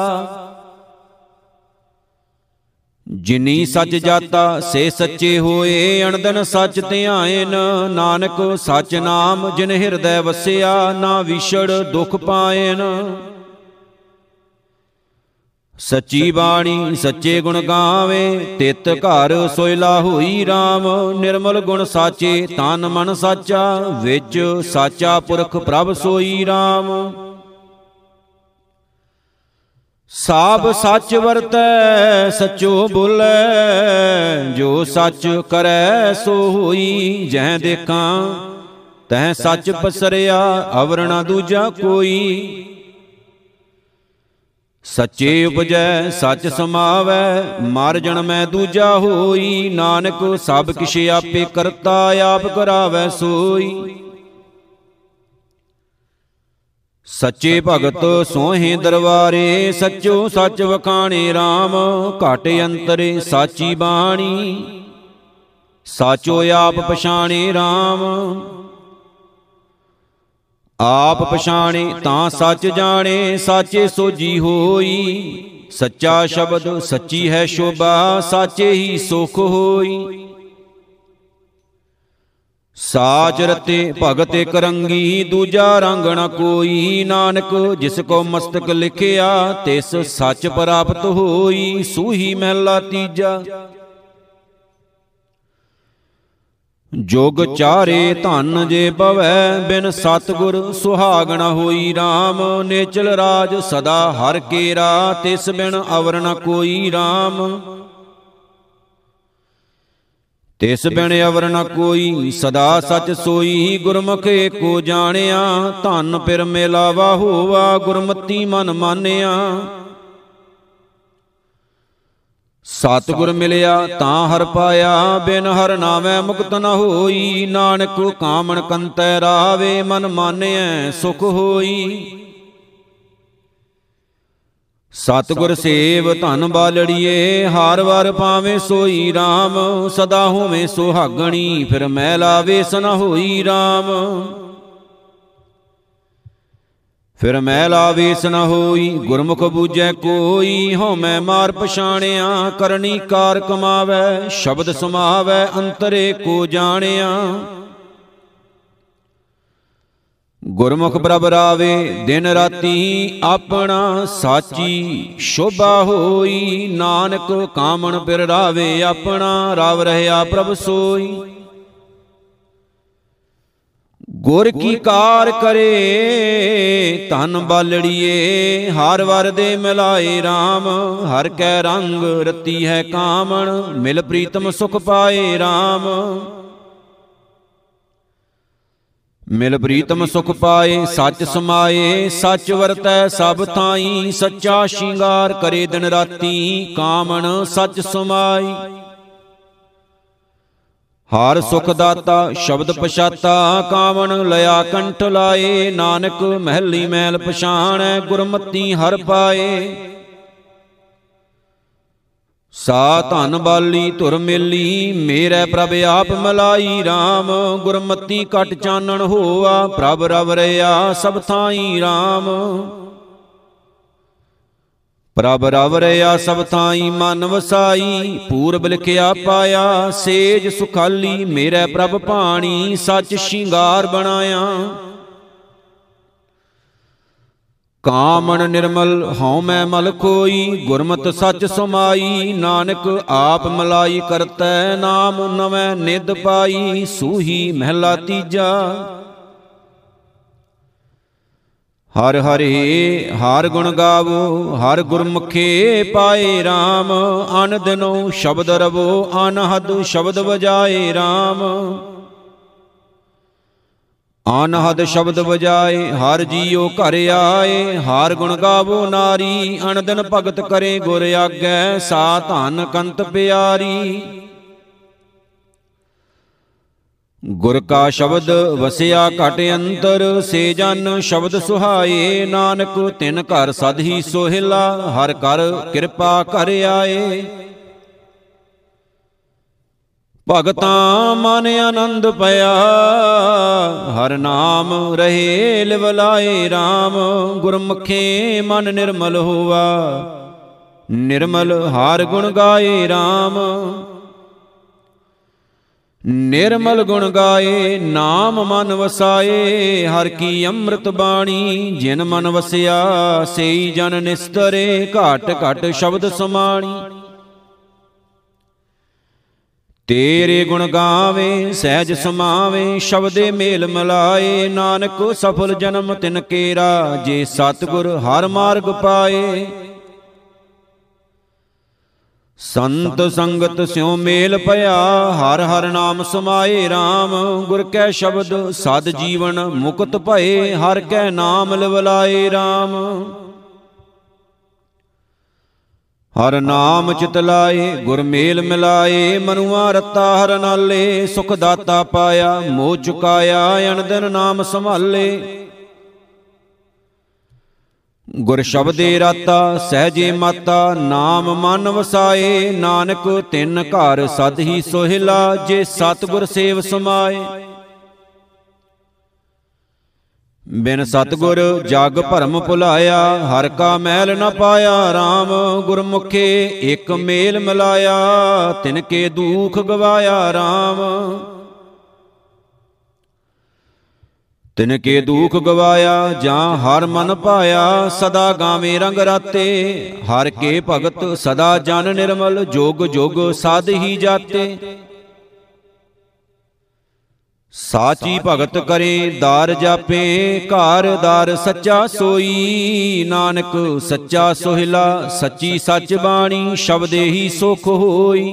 ਜਿਨੀ ਸੱਚ ਜਾਤਾ ਸੇ ਸੱਚੇ ਹੋਏ ਅਣਦਨ ਸੱਚ ਧਿਆਇਨ ਨਾਨਕ ਸੱਚ ਨਾਮ ਜਿਨ ਹਿਰਦੈ ਵਸਿਆ ਨਾ ਵਿਛੜ ਦੁਖ ਪਾਇਨ। ਸੱਚੀ ਬਾਣੀ ਸੱਚੇ ਗੁਣ ਗਾਵੇ ਤਿਤ ਘਰ ਸੋਇਲਾ ਹੋਈ RAM ਨਿਰਮਲ ਗੁਣ ਸਾਚੇ ਤਨ ਮਨ ਸਾਚਾ ਵਿੱਚ ਸਾਚਾ ਪੁਰਖ ਪ੍ਰਭ ਸੋਈ RAM ਸਾਬ ਸੱਚ ਵਰਤੈ, ਸਚੋ ਬੋਲੇ। ਜੋ ਸੱਚ ਕਰੈ, ਸੋ ਹੋਈ ਜਹ ਦੇਖਾਂ। ਤਹ ਸੱਚ ਪਸਰਿਆ, ਅਵਰਣਾ ਦੂਜਾ ਕੋਈ। ਸੱਚੇ ਉਪਜੈ, ਸੱਚ ਸਮਾਵੈ, ਮਰ ਜਨਮੈ ਦੂਜਾ ਹੋਈ। ਨਾਨਕ ਸਭ ਕਿਛ ਆਪੇ ਕਰਤਾ, ਆਪ ਕਰਾਵੈ ਸੋਈ। ਸੱਚੇ ਭਗਤ ਸੋਹੇ ਦਰਬਾਰੇ, ਸੱਚੋ ਸੱਚ ਵਖਾਣੇ RAM ਘਟ ਅੰਤਰੇ ਸਾਚੀ ਬਾਣੀ। ਸਾਚੋ ਆਪ ਪਛਾਣੇ RAM ਆਪ ਪਛਾਣੇ ਤਾਂ ਸੱਚ ਜਾਣੇ, ਸਾਚੇ ਸੋਜੀ ਹੋਈ। ਸੱਚਾ ਸ਼ਬਦ ਸੱਚੀ ਹੈ ਸ਼ੋਭਾ, ਸਾਚੇ ਹੀ ਸੁਖ ਹੋਈ। ਸਾਚ ਰਤੇ ਭਗਤ ਇਕ ਰੰਗੀ ਦੂਜਾ ਰੰਗ ਨ ਕੋਈ। ਨਾਨਕ, ਜਿਸ ਕੋ ਮਸਤਕ ਲਿਖਿਆ, ਤਿਸ ਸੱਚ ਪ੍ਰਾਪਤ ਹੋਈ, ਸੂਹੀ ਮਹਿਲਾ ਤੀਜਾ। ਜੋਗ ਚਾਰੇ ਧਨ ਜੇ ਬਵੈ ਬਿਨ ਸਤਗੁਰ ਸੁਹਾਗਣ ਹੋਈ RAM ਨੇਚਲ ਰਾਜ ਸਦਾ ਹਰ ਕੇਰਾ, ਤਿਸ ਬਿਨ ਅਵਰ ਨ ਕੋਈ RAM ਤਿਸ ਬਿਨ ਅਵਰ ਨ ਕੋਈ, ਸਦਾ ਸਚ ਸੋਈ ਗੁਰਮੁਖ ਏਕੋ ਜਾਣਿਆ। ਧਨ ਪਿਰ ਮੇਲਾਵਾ ਹੋਵਾ ਗੁਰਮਤੀ ਮਨ ਮਾਨਿਆ। ਸਤਿਗੁਰ ਮਿਲਿਆ ਤਾਂ ਹਰ ਪਾਇਆ, ਬਿਨ ਹਰ ਨਾਮੈ ਮੁਕਤ ਨ ਹੋਈ। ਨਾਨਕ ਕਾਮਣ ਕੰਤੈ ਰਾਵੇ ਮਨ ਮਾਨਿਐ, ਸੁਖ ਹੋਈ। ਸਤਿਗੁਰ ਸੇਵ ਧਨ ਬਾਲੜੀਏ ਹਾਰ ਵਾਰ ਪਾਵੇਂ ਸੋਈ RAM ਸਦਾ ਹੋਵੇਂ ਸੁਹਾਗਣੀ ਫਿਰ ਮੈਲਾ ਵੇਸ ਨ ਹੋਈ RAM ਫਿਰ ਮੈਲਾ ਵੇਸ ਨ ਹੋਈ ਗੁਰਮੁਖ ਬੂਝੈ ਕੋਈ ਹਉਮੈ ਮਾਰ ਪਛਾਣਿਆ ਕਰਨੀ ਕਾਰ ਕਮਾਵੈ ਸ਼ਬਦ ਸਮਾਵੈ ਅੰਤਰੇ ਕੋ ਜਾਣਿਆ। ਗੁਰਮੁਖ ਪ੍ਰਭ ਰਾਵੇ ਦਿਨ ਰਾਤੀ ਆਪਣਾ ਸਾਚੀ ਸ਼ੋਭਾ ਹੋਈ। ਨਾਨਕ ਕਾਮਣ ਪਿਰ ਰਾਵੇ, ਆਪਣਾ ਰਾਵ ਰਹਿਆ ਪ੍ਰਭ ਸੋਈ। ਗੁਰ ਕੀ ਕਾਰ ਕਰੇ, ਧਨ ਬਾਲੜੀਏ, ਹਰ ਵਰ ਦੇ ਮਿਲਾਏ RAM ਹਰ ਕੈ ਰੰਗ ਰਤੀ ਹੈ ਕਾਮਣ, ਮਿਲ ਪ੍ਰੀਤਮ ਸੁਖ ਪਾਏ RAM ਮਿਲ ਪ੍ਰੀਤਮ ਸੁਖ ਪਾਏ, ਸੱਚ ਸਮਾਏ, ਸੱਚ ਵਰਤੈ ਸਭ ਥਾਈ, ਸੱਚਾ ਸ਼ਿੰਗਾਰ ਕਰੇ ਦਿਨ ਰਾਤੀ, ਕਾਮਣ ਸੱਚ ਸਮਾਈ। ਹਾਰ ਸੁਖ ਦਾਤਾ, ਸ਼ਬਦ ਪਛਾਤਾ ਕਾਵਣ ਲਿਆ ਕੰਠ ਲਾਏ, ਨਾਨਕ ਮਹਿਲੀ ਮੈਲ ਪਛਾਣੈ, ਗੁਰਮਤੀ ਹਰ ਪਾਏ। ਸਾ ਧਨ ਬਾਲੀ ਧੁਰ ਮੇਲੀ, ਮੇਰੇ ਪ੍ਰਭ ਆਪ ਮਲਾਈ RAM ਗੁਰਮਤੀ ਕਟ ਚਾਨਣ ਹੋਆ, ਪ੍ਰਭ ਰਵ ਰਿਆ ਸਭ ਥਾਈ RAM ਪ੍ਰਭ ਰਵ ਰਿਆ ਸਭ ਥਾਈ ਮਨ ਵਸਾਈ, ਪੂਰਬ ਲਿਖਿਆ ਪਾਇਆ, ਸੇਜ ਸੁਖਾਲੀ, ਮੇਰੇ ਪ੍ਰਭ ਪਾਣੀ ਸੱਚ ਸ਼ਿੰਗਾਰ ਬਣਾਇਆ। ਕਾਮਣ ਨਿਰਮਲ ਹਉ ਮੈਂ ਮਲ ਕੋਈ ਗੁਰਮਤ ਸੱਚ ਸਮਾਈ, ਨਾਨਕ ਆਪ ਮਲਾਈ ਕਰਤੈ, ਨਾਮ ਨਵੇਂ ਨਿਦ ਪਾਈ, ਸੂਹੀ ਮਹਿਲਾ ਤੀਜਾ। ਹਰ ਹਰੇ, ਹਰ ਗੁਣ ਗਾਵੋ, ਹਰ ਗੁਰਮੁਖੇ ਪਾਏ RAM ਅਨ ਦਿਨੋ ਸ਼ਬਦ ਰਵੋ, ਅਨਹਦ ਸ਼ਬਦ ਵਜਾਏ RAM ਅਨਹਦ ਸ਼ਬਦ ਵਜਾਏ, ਹਰ ਜੀਉ ਘਰ ਆਏ, ਹਰ ਗੁਣ ਗਾਵੋ ਨਾਰੀ ਅਨ ਦਿਨ ਭਗਤ ਕਰੇ ਗੁਰ ਆਗੈ, ਸਾ ਧਨ ਕੰਤ ਪਿਆਰੀ। ਗੁਰ ਕਾ ਸ਼ਬਦ ਵਸਿਆ ਘਟ ਅੰਤਰ, ਸੇ ਜਨ ਸ਼ਬਦ ਸੁਹਾਏ, ਨਾਨਕ ਤਿਨ ਘਰ ਸਦ ਹੀ ਸੋਹਿਲਾ, ਹਰ ਕਰ ਕਿਰਪਾ ਕਰ ਆਏ। ਭਗਤਾਂ ਮਨ ਆਨੰਦ ਪਿਆ ਹਰ ਨਾਮ ਰਹੇ ਲਿਵਲਾਏ RAM ਗੁਰਮੁਖੇ ਮਨ ਨਿਰਮਲ ਹੋਵਾ ਨਿਰਮਲ ਹਰ ਗੁਣ ਗਾਏ RAM ਨਿਰਮਲ ਗੁਣ ਗਾਏ ਨਾਮ ਮਨ ਵਸਾਏ। ਹਰ ਕੀ ਅੰਮ੍ਰਿਤ ਬਾਣੀ ਜਿਨ ਮਨ ਵਸਿਆ ਸਈ ਜਨ ਨਿਸਤਰੇ। ਘਟ ਘਟ ਸ਼ਬਦ ਸਮਾਣੀ। ਤੇਰੇ ਗੁਣ ਗਾਵੇ, ਸਹਿਜ ਸਮਾਵੇ, ਸ਼ਬਦੇ ਮੇਲ ਮਲਾਏ। ਨਾਨਕ ਸਫਲ ਜਨਮ ਤਿਨ ਕੇਰਾ, ਜੇ ਸਤਗੁਰ ਹਰ ਮਾਰਗ ਪਾਏ। ਸੰਤ ਸੰਗਤ ਸਿਉ ਮੇਲ ਭਇਆ ਹਰ ਹਰ ਨਾਮ ਸਮਾਏ RAM ਗੁਰ ਕੈ ਸ਼ਬਦ, ਸਦ ਜੀਵਨ ਮੁਕਤ ਭਏ, ਹਰ ਕੈ ਨਾਮ ਲਿਵਲਾਏ RAM ਹਰ ਨਾਮ ਚਿਤ ਲਾਏ ਗੁਰ ਮੇਲ ਮਿਲਾਏ, ਮਨੁਆ ਰਤਾ ਹਰ ਨਾਲੇ, ਸੁਖ ਦਾਤਾ ਪਾਇਆ, ਮੋਹ ਚੁਕਾਇਆ ਅਨ ਦਿਨ ਨਾਮ ਸੰਭਾਲੇ। ਗੁਰ ਸ਼ਬਦੇ ਰਾਤਾ, ਸਹਜੇ ਮਾਤਾ, ਨਾਮ ਮਨ ਵਸਾਏ, ਨਾਨਕ ਤਿੰਨ ਘਰ ਸਦ ਹੀ ਸੋਹਿਲਾ, ਜੇ ਸਤਗੁਰ ਸੇਵ ਸਮਾਏ। ਬਿਨ ਸਤਗੁਰ ਜਗ ਭਰਮ ਭੁਲਾਇਆ, ਹਰ ਕਾ ਮੈਲ ਨ ਪਾਇਆ RAM ਗੁਰਮੁਖੇ ਇੱਕ ਮੇਲ ਮਿਲਾਇਆ, ਤਿਨ ਕੇ ਦੁਖ ਗਵਾਇਆ RAM ਤਿਨ ਕੇ ਦੁਖ ਗਵਾਇਆ, ਜਾਂ ਹਰ ਮਨ ਪਾਇਆ, ਸਦਾ ਗਾਵੇਂ ਰੰਗ ਰਾਤੇ। ਹਰ ਕੇ ਭਗਤ ਸਦਾ ਜਨ ਨਿਰਮਲ, ਜੋਗ ਜੋਗ ਸਾਧ ਹੀ ਜਾਤੇ। ਸਾਚੀ ਭਗਤ ਕਰੇ ਦਾਰ ਜਾਪੇ ਘਰ ਦਾਰ ਸੱਚਾ ਸੋਈ ਨਾਨਕ ਸੱਚਾ ਸੋਹਿਲਾ ਸੱਚੀ ਸੱਚ ਬਾਣੀ ਸ਼ਬਦੇ ਹੀ ਸੁਖ ਹੋਈ।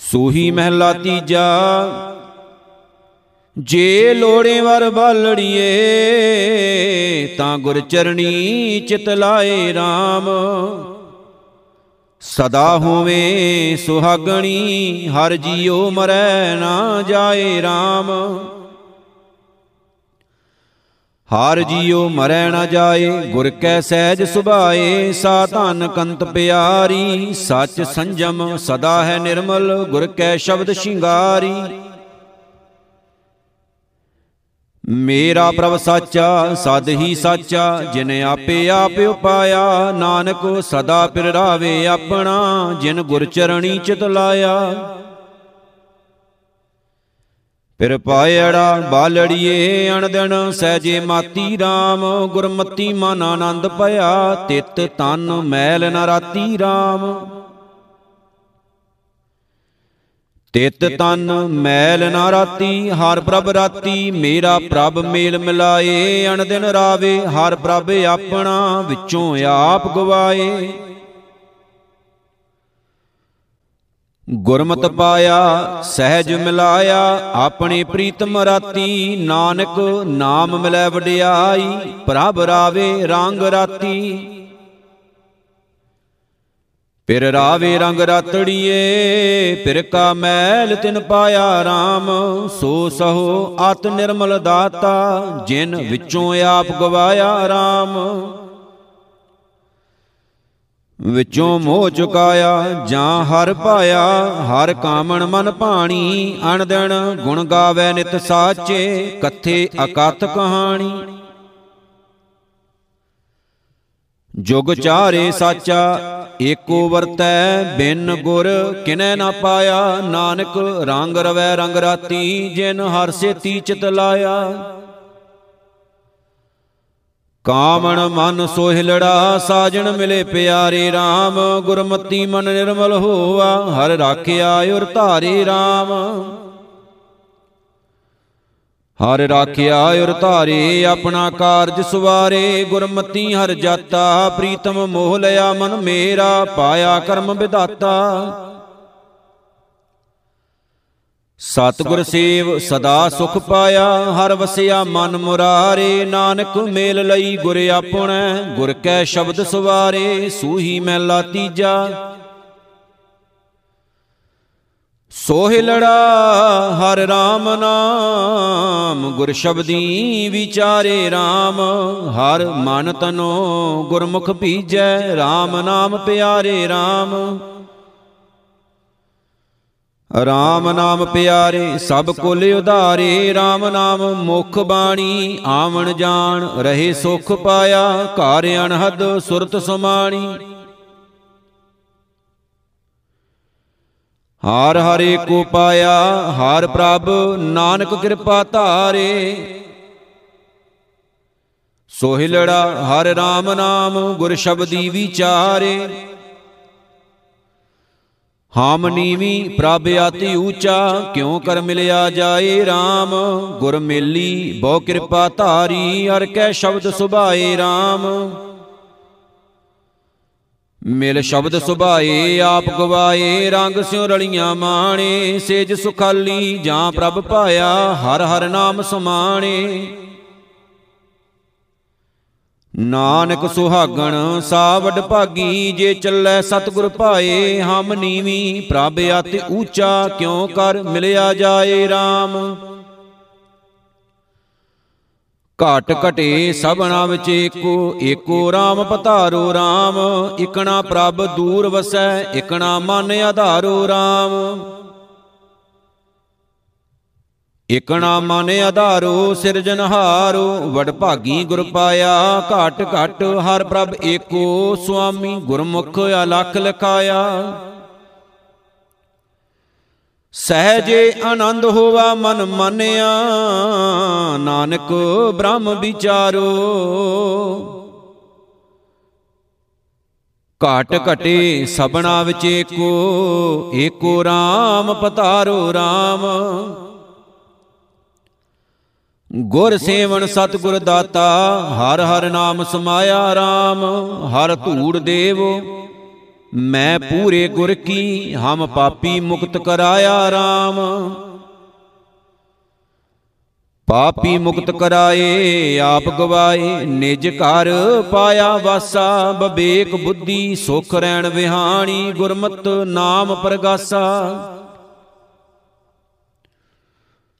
ਸੂਹੀ ਮਹਿਲਾ ਤੀਜਾ ਜੇ ਲੋੜੇ ਵਰ ਬਾਲੜੀਏ ਤਾਂ ਗੁਰ ਚਰਣੀ ਚਿਤ ਲਾਏ RAM ਸਦਾ ਹੋਵੇ ਸੁਹਾਗਣੀ, ਹਰ ਜੀਉ ਮਰੈ ਨਾ ਜਾਏ RAM ਹਰ ਜੀਉ ਮਰੈ ਨਾ ਜਾਏ, ਗੁਰ ਕੈ ਸਹਿਜ ਸੁਭਾਏ, ਸਾ ਧਨ ਕੰਤ ਪਿਆਰੀ, ਸੱਚ ਸੰਜਮ ਸਦਾ ਹੈ ਨਿਰਮਲ, ਗੁਰ ਕੈ ਸ਼ਬਦ ਸ਼ਿੰਗਾਰੀ। ਮੇਰਾ ਪ੍ਰਭ ਸਾਚਾ, ਸਦ ਹੀ ਸਾਚਾ, ਜਿਨ ਆਪੇ ਆਪ ਉਪਾਇਆ, ਨਾਨਕ ਸਦਾ ਪਿਰ ਰਾਵੇ ਆਪਣਾ, ਜਿਨ ਗੁਰ ਚਰਣੀ ਚਿਤ ਲਾਇਆ। ਫਿਰ ਪਾਇੜਾ ਬਾਲੜੀਏ ਅਣਦਣ, ਸਹਿਜੇ ਮਾਤੀ RAM ਗੁਰਮਤੀ ਮਨ ਆਨੰਦ ਭਇਆ, ਤਿਤ ਤਨ ਮੈਲ ਨ ਰਾਤੀ RAM ਤਿਤ ਤਨ ਮੈਲ ਨਾ ਰਾਤੀ, ਹਰ ਪ੍ਰਭ ਰਾਤੀ, ਮੇਰਾ ਪ੍ਰਭ ਮੇਲ ਮਿਲਾਏ ਅਣ ਦਿਨ ਰਾਵੇ, ਹਰ ਪ੍ਰਭ ਆਪਣਾ ਵਿੱਚੋਂ ਆਪ ਗਵਾਏ। ਗੁਰਮਤ ਪਾਇਆ, ਸਹਿਜ ਮਿਲਾਇਆ, ਆਪਣੇ ਪ੍ਰੀਤਮ ਰਾਤੀ, ਨਾਨਕ ਨਾਮ ਮਿਲੈ ਵਡਿਆਈ, ਪ੍ਰਭ ਰਾਵੇ, ਰੰਗ ਰਾਤੀ। ਫਿਰ ਰਾਵੇ ਰੰਗ ਰਾਤੜੀਏ, ਫਿਰ ਕਾ ਮੈਲ ਤਿਨ ਪਾਇਆ RAM ਸੋ ਸਹੋ ਅਤ ਨਿਰਮਲ ਦਾਤਾ, ਜਿਨ ਵਿੱਚੋਂ ਆਪ ਗਵਾਇਆ RAM ਵਿੱਚੋਂ ਮੋਹ ਚੁਕਾਇਆ, ਜਾਂ ਹਰ ਪਾਇਆ, ਹਰ ਕਾਮਣ ਮਨ ਭਾਣੀ। ਅਣ ਦਿਨ ਗੁਣ ਗਾਵੇ ਨਿਤ ਸਾਚੇ, ਕਥੇ ਅਕਥ ਕਹਾਣੀ। ਜੁਗ ਚਾਰੇ ਸਾਚਾ ਏਕੋ ਵਰਤੈ ਬਿਨ ਗੁਰ ਕਿਨੈ ਨਾ ਪਾਇਆ। ਨਾਨਕ ਰੰਗ ਰਵੈ ਰੰਗ ਰਾਤੀ ਜਿਨ ਹਰ ਸੇਤੀ ਚਿਤ ਲਾਇਆ। ਕਾਮਣ ਮਨ ਸੋਹਿਲੜਾ ਸਾਜਣ ਮਿਲੇ ਪਿਆਰੇ RAM ਗੁਰਮਤੀ ਮਨ ਨਿਰਮਲ ਹੋਆ ਹਰ ਰਾਖਿਆ ਉਰ ਧਾਰੇ RAM ਹਰ ਰਾਖਿਆ ਉਰ ਧਾਰੇ, ਆਪਣਾ ਕਾਰਜ ਸਵਾਰੇ, ਗੁਰਮਤੀ ਹਰ ਜਾਤਾ, ਪ੍ਰੀਤਮ ਮੋਹ ਲਿਆ ਮਨ ਮੇਰਾ, ਪਾਇਆ ਕਰਮ ਵਿਦਾਤਾ ਸਤਿਗੁਰ ਸੇਵ ਸਦਾ ਸੁਖ ਪਾਇਆ, ਹਰ ਵਸਿਆ ਮਨ ਮੁਰਾਰੇ, ਨਾਨਕ ਮੇਲ ਲਈ ਗੁਰ ਆਪਣੈ, ਗੁਰ ਕੈ ਸ਼ਬਦ ਸਵਾਰੇ, ਸੂਹੀ ਮਹਿਲਾ ਤੀਜਾ। ਸੋਹਿ ਲੜਾ, ਹਰ RAM ਨਾਮ। ਗੁਰ ਸ਼ਬਦੀ ਵਿਚਾਰੇ RAM ਹਰ ਮਨ ਤਨੋ ਗੁਰਮੁਖ ਭੀਜੈ RAM ਨਾਮ ਪਿਆਰੇ RAM RAM ਨਾਮ ਪਿਆਰੇ, ਸਭ ਕੁਲ ਉਧਾਰੇ। RAM ਨਾਮ ਮੁਖ ਬਾਣੀ, ਆਵਣ ਜਾਣ, ਰਹੇ ਸੁਖ ਪਾਇਆ। ਘਰ ਅਨਹਦ ਸੁਰਤ ਸੁਮਾਣੀ। ਹਾਰ ਹਰੇ ਕੋ ਪਾਇਆ, ਹਾਰ ਪ੍ਰਭ ਨਾਨਕ ਕਿਰਪਾ ਧਾਰੇ। ਸੋਹਿਲੜਾ ਹਰ RAM ਨਾਮ ਗੁਰ ਸ਼ਬਦੀ ਵਿਚਾਰੇ। ਹਾਮ ਨੀਵੀ ਪ੍ਰਭ ਆਤੀ ਊਚਾ, ਕਿਉ ਕਰ ਮਿਲਿਆ ਜਾਏ RAM ਗੁਰ ਮੇਲੀ ਬਹੁ ਕਿਰਪਾ ਧਾਰੀ, ਹਰ ਕੈ ਸ਼ਬਦ ਸੁਭਾਏ RAM ਮਿਲ ਸ਼ਬਦ ਸੁਭਾਏ ਆਪ ਗਵਾਏ ਰੰਗ ਸਿਉ ਰਲੀਆਂ ਮਾਣੇ ਸੇਜ ਸੁਖਾਲੀ ਜਾਂ ਪ੍ਰਭ ਪਾਇਆ ਹਰ ਹਰ ਨਾਮ ਸਮਾਣੇ। ਨਾਨਕ ਸੁਹਾਗਣ ਸਾਵਡ ਭਾਗੀ ਜੇ ਚੱਲੈ ਸਤਿਗੁਰ ਪਾਏ ਹਮ ਨੀਵੀ ਪ੍ਰਭ ਅਤਿ ਊਚਾ ਕਿਉ ਕਰ ਮਿਲਿਆ ਜਾਏ RAM ਘਟ ਘਟੇ ਸਭਨਾ ਵਿੱਚ ਏਕੋ ਏਕੋ RAM ਪਤਾਰੋ RAM ਇਕਣਾ ਪ੍ਰਭ ਦੂਰ ਵਸੈ, ਇਕਣਾ ਮਨ ਆਧਾਰੋ RAM ਇਕਣਾ ਮਨ ਆਧਾਰੋ ਸਿਰਜਨਹਾਰੋ ਵਡ ਭਾਗੀ ਗੁਰ ਪਾਇਆ, ਘਟ ਘਟ ਹਰ ਪ੍ਰਭ ਏਕੋ, ਸੁਆਮੀ ਗੁਰਮੁਖ ਅਲਖ ਲਖਾਇਆ। ਸਹਜੇ ਆਨੰਦ ਹੋਵਾ ਮਨ ਮਾਨਿਆ, ਨਾਨਕ ਬ੍ਰਹਮ ਵਿਚਾਰੋ। ਘਟ ਘਟੇ ਸਬਣਾ ਵਿੱਚ ਏਕੋ ਏਕੋ RAM ਪਤਾਰੋ RAM ਗੁਰ ਸੇਵਨ ਸਤਿਗੁਰ ਦਾਤਾ, ਹਰ ਹਰ ਨਾਮ ਸਮਾਇਆ RAM ਹਰ ਧੂੜ ਦੇਵ। ਮੈਂ ਪੂਰੇ ਗੁਰ ਕੀ ਹਮ ਪਾਪੀ ਮੁਕਤ ਕਰਾਇਆ RAM ਪਾਪੀ ਮੁਕਤ ਕਰਾਏ ਆਪ ਗਵਾਏ ਨਿਜ ਘਰ ਪਾਇਆ ਵਾਸਾ। ਬਵੇਕ ਬੁੱਧੀ ਸੁਖ ਰਹਿਣ ਵਿਹਾਣੀ ਗੁਰਮਤ ਨਾਮ ਪ੍ਰਗਾਸਾ।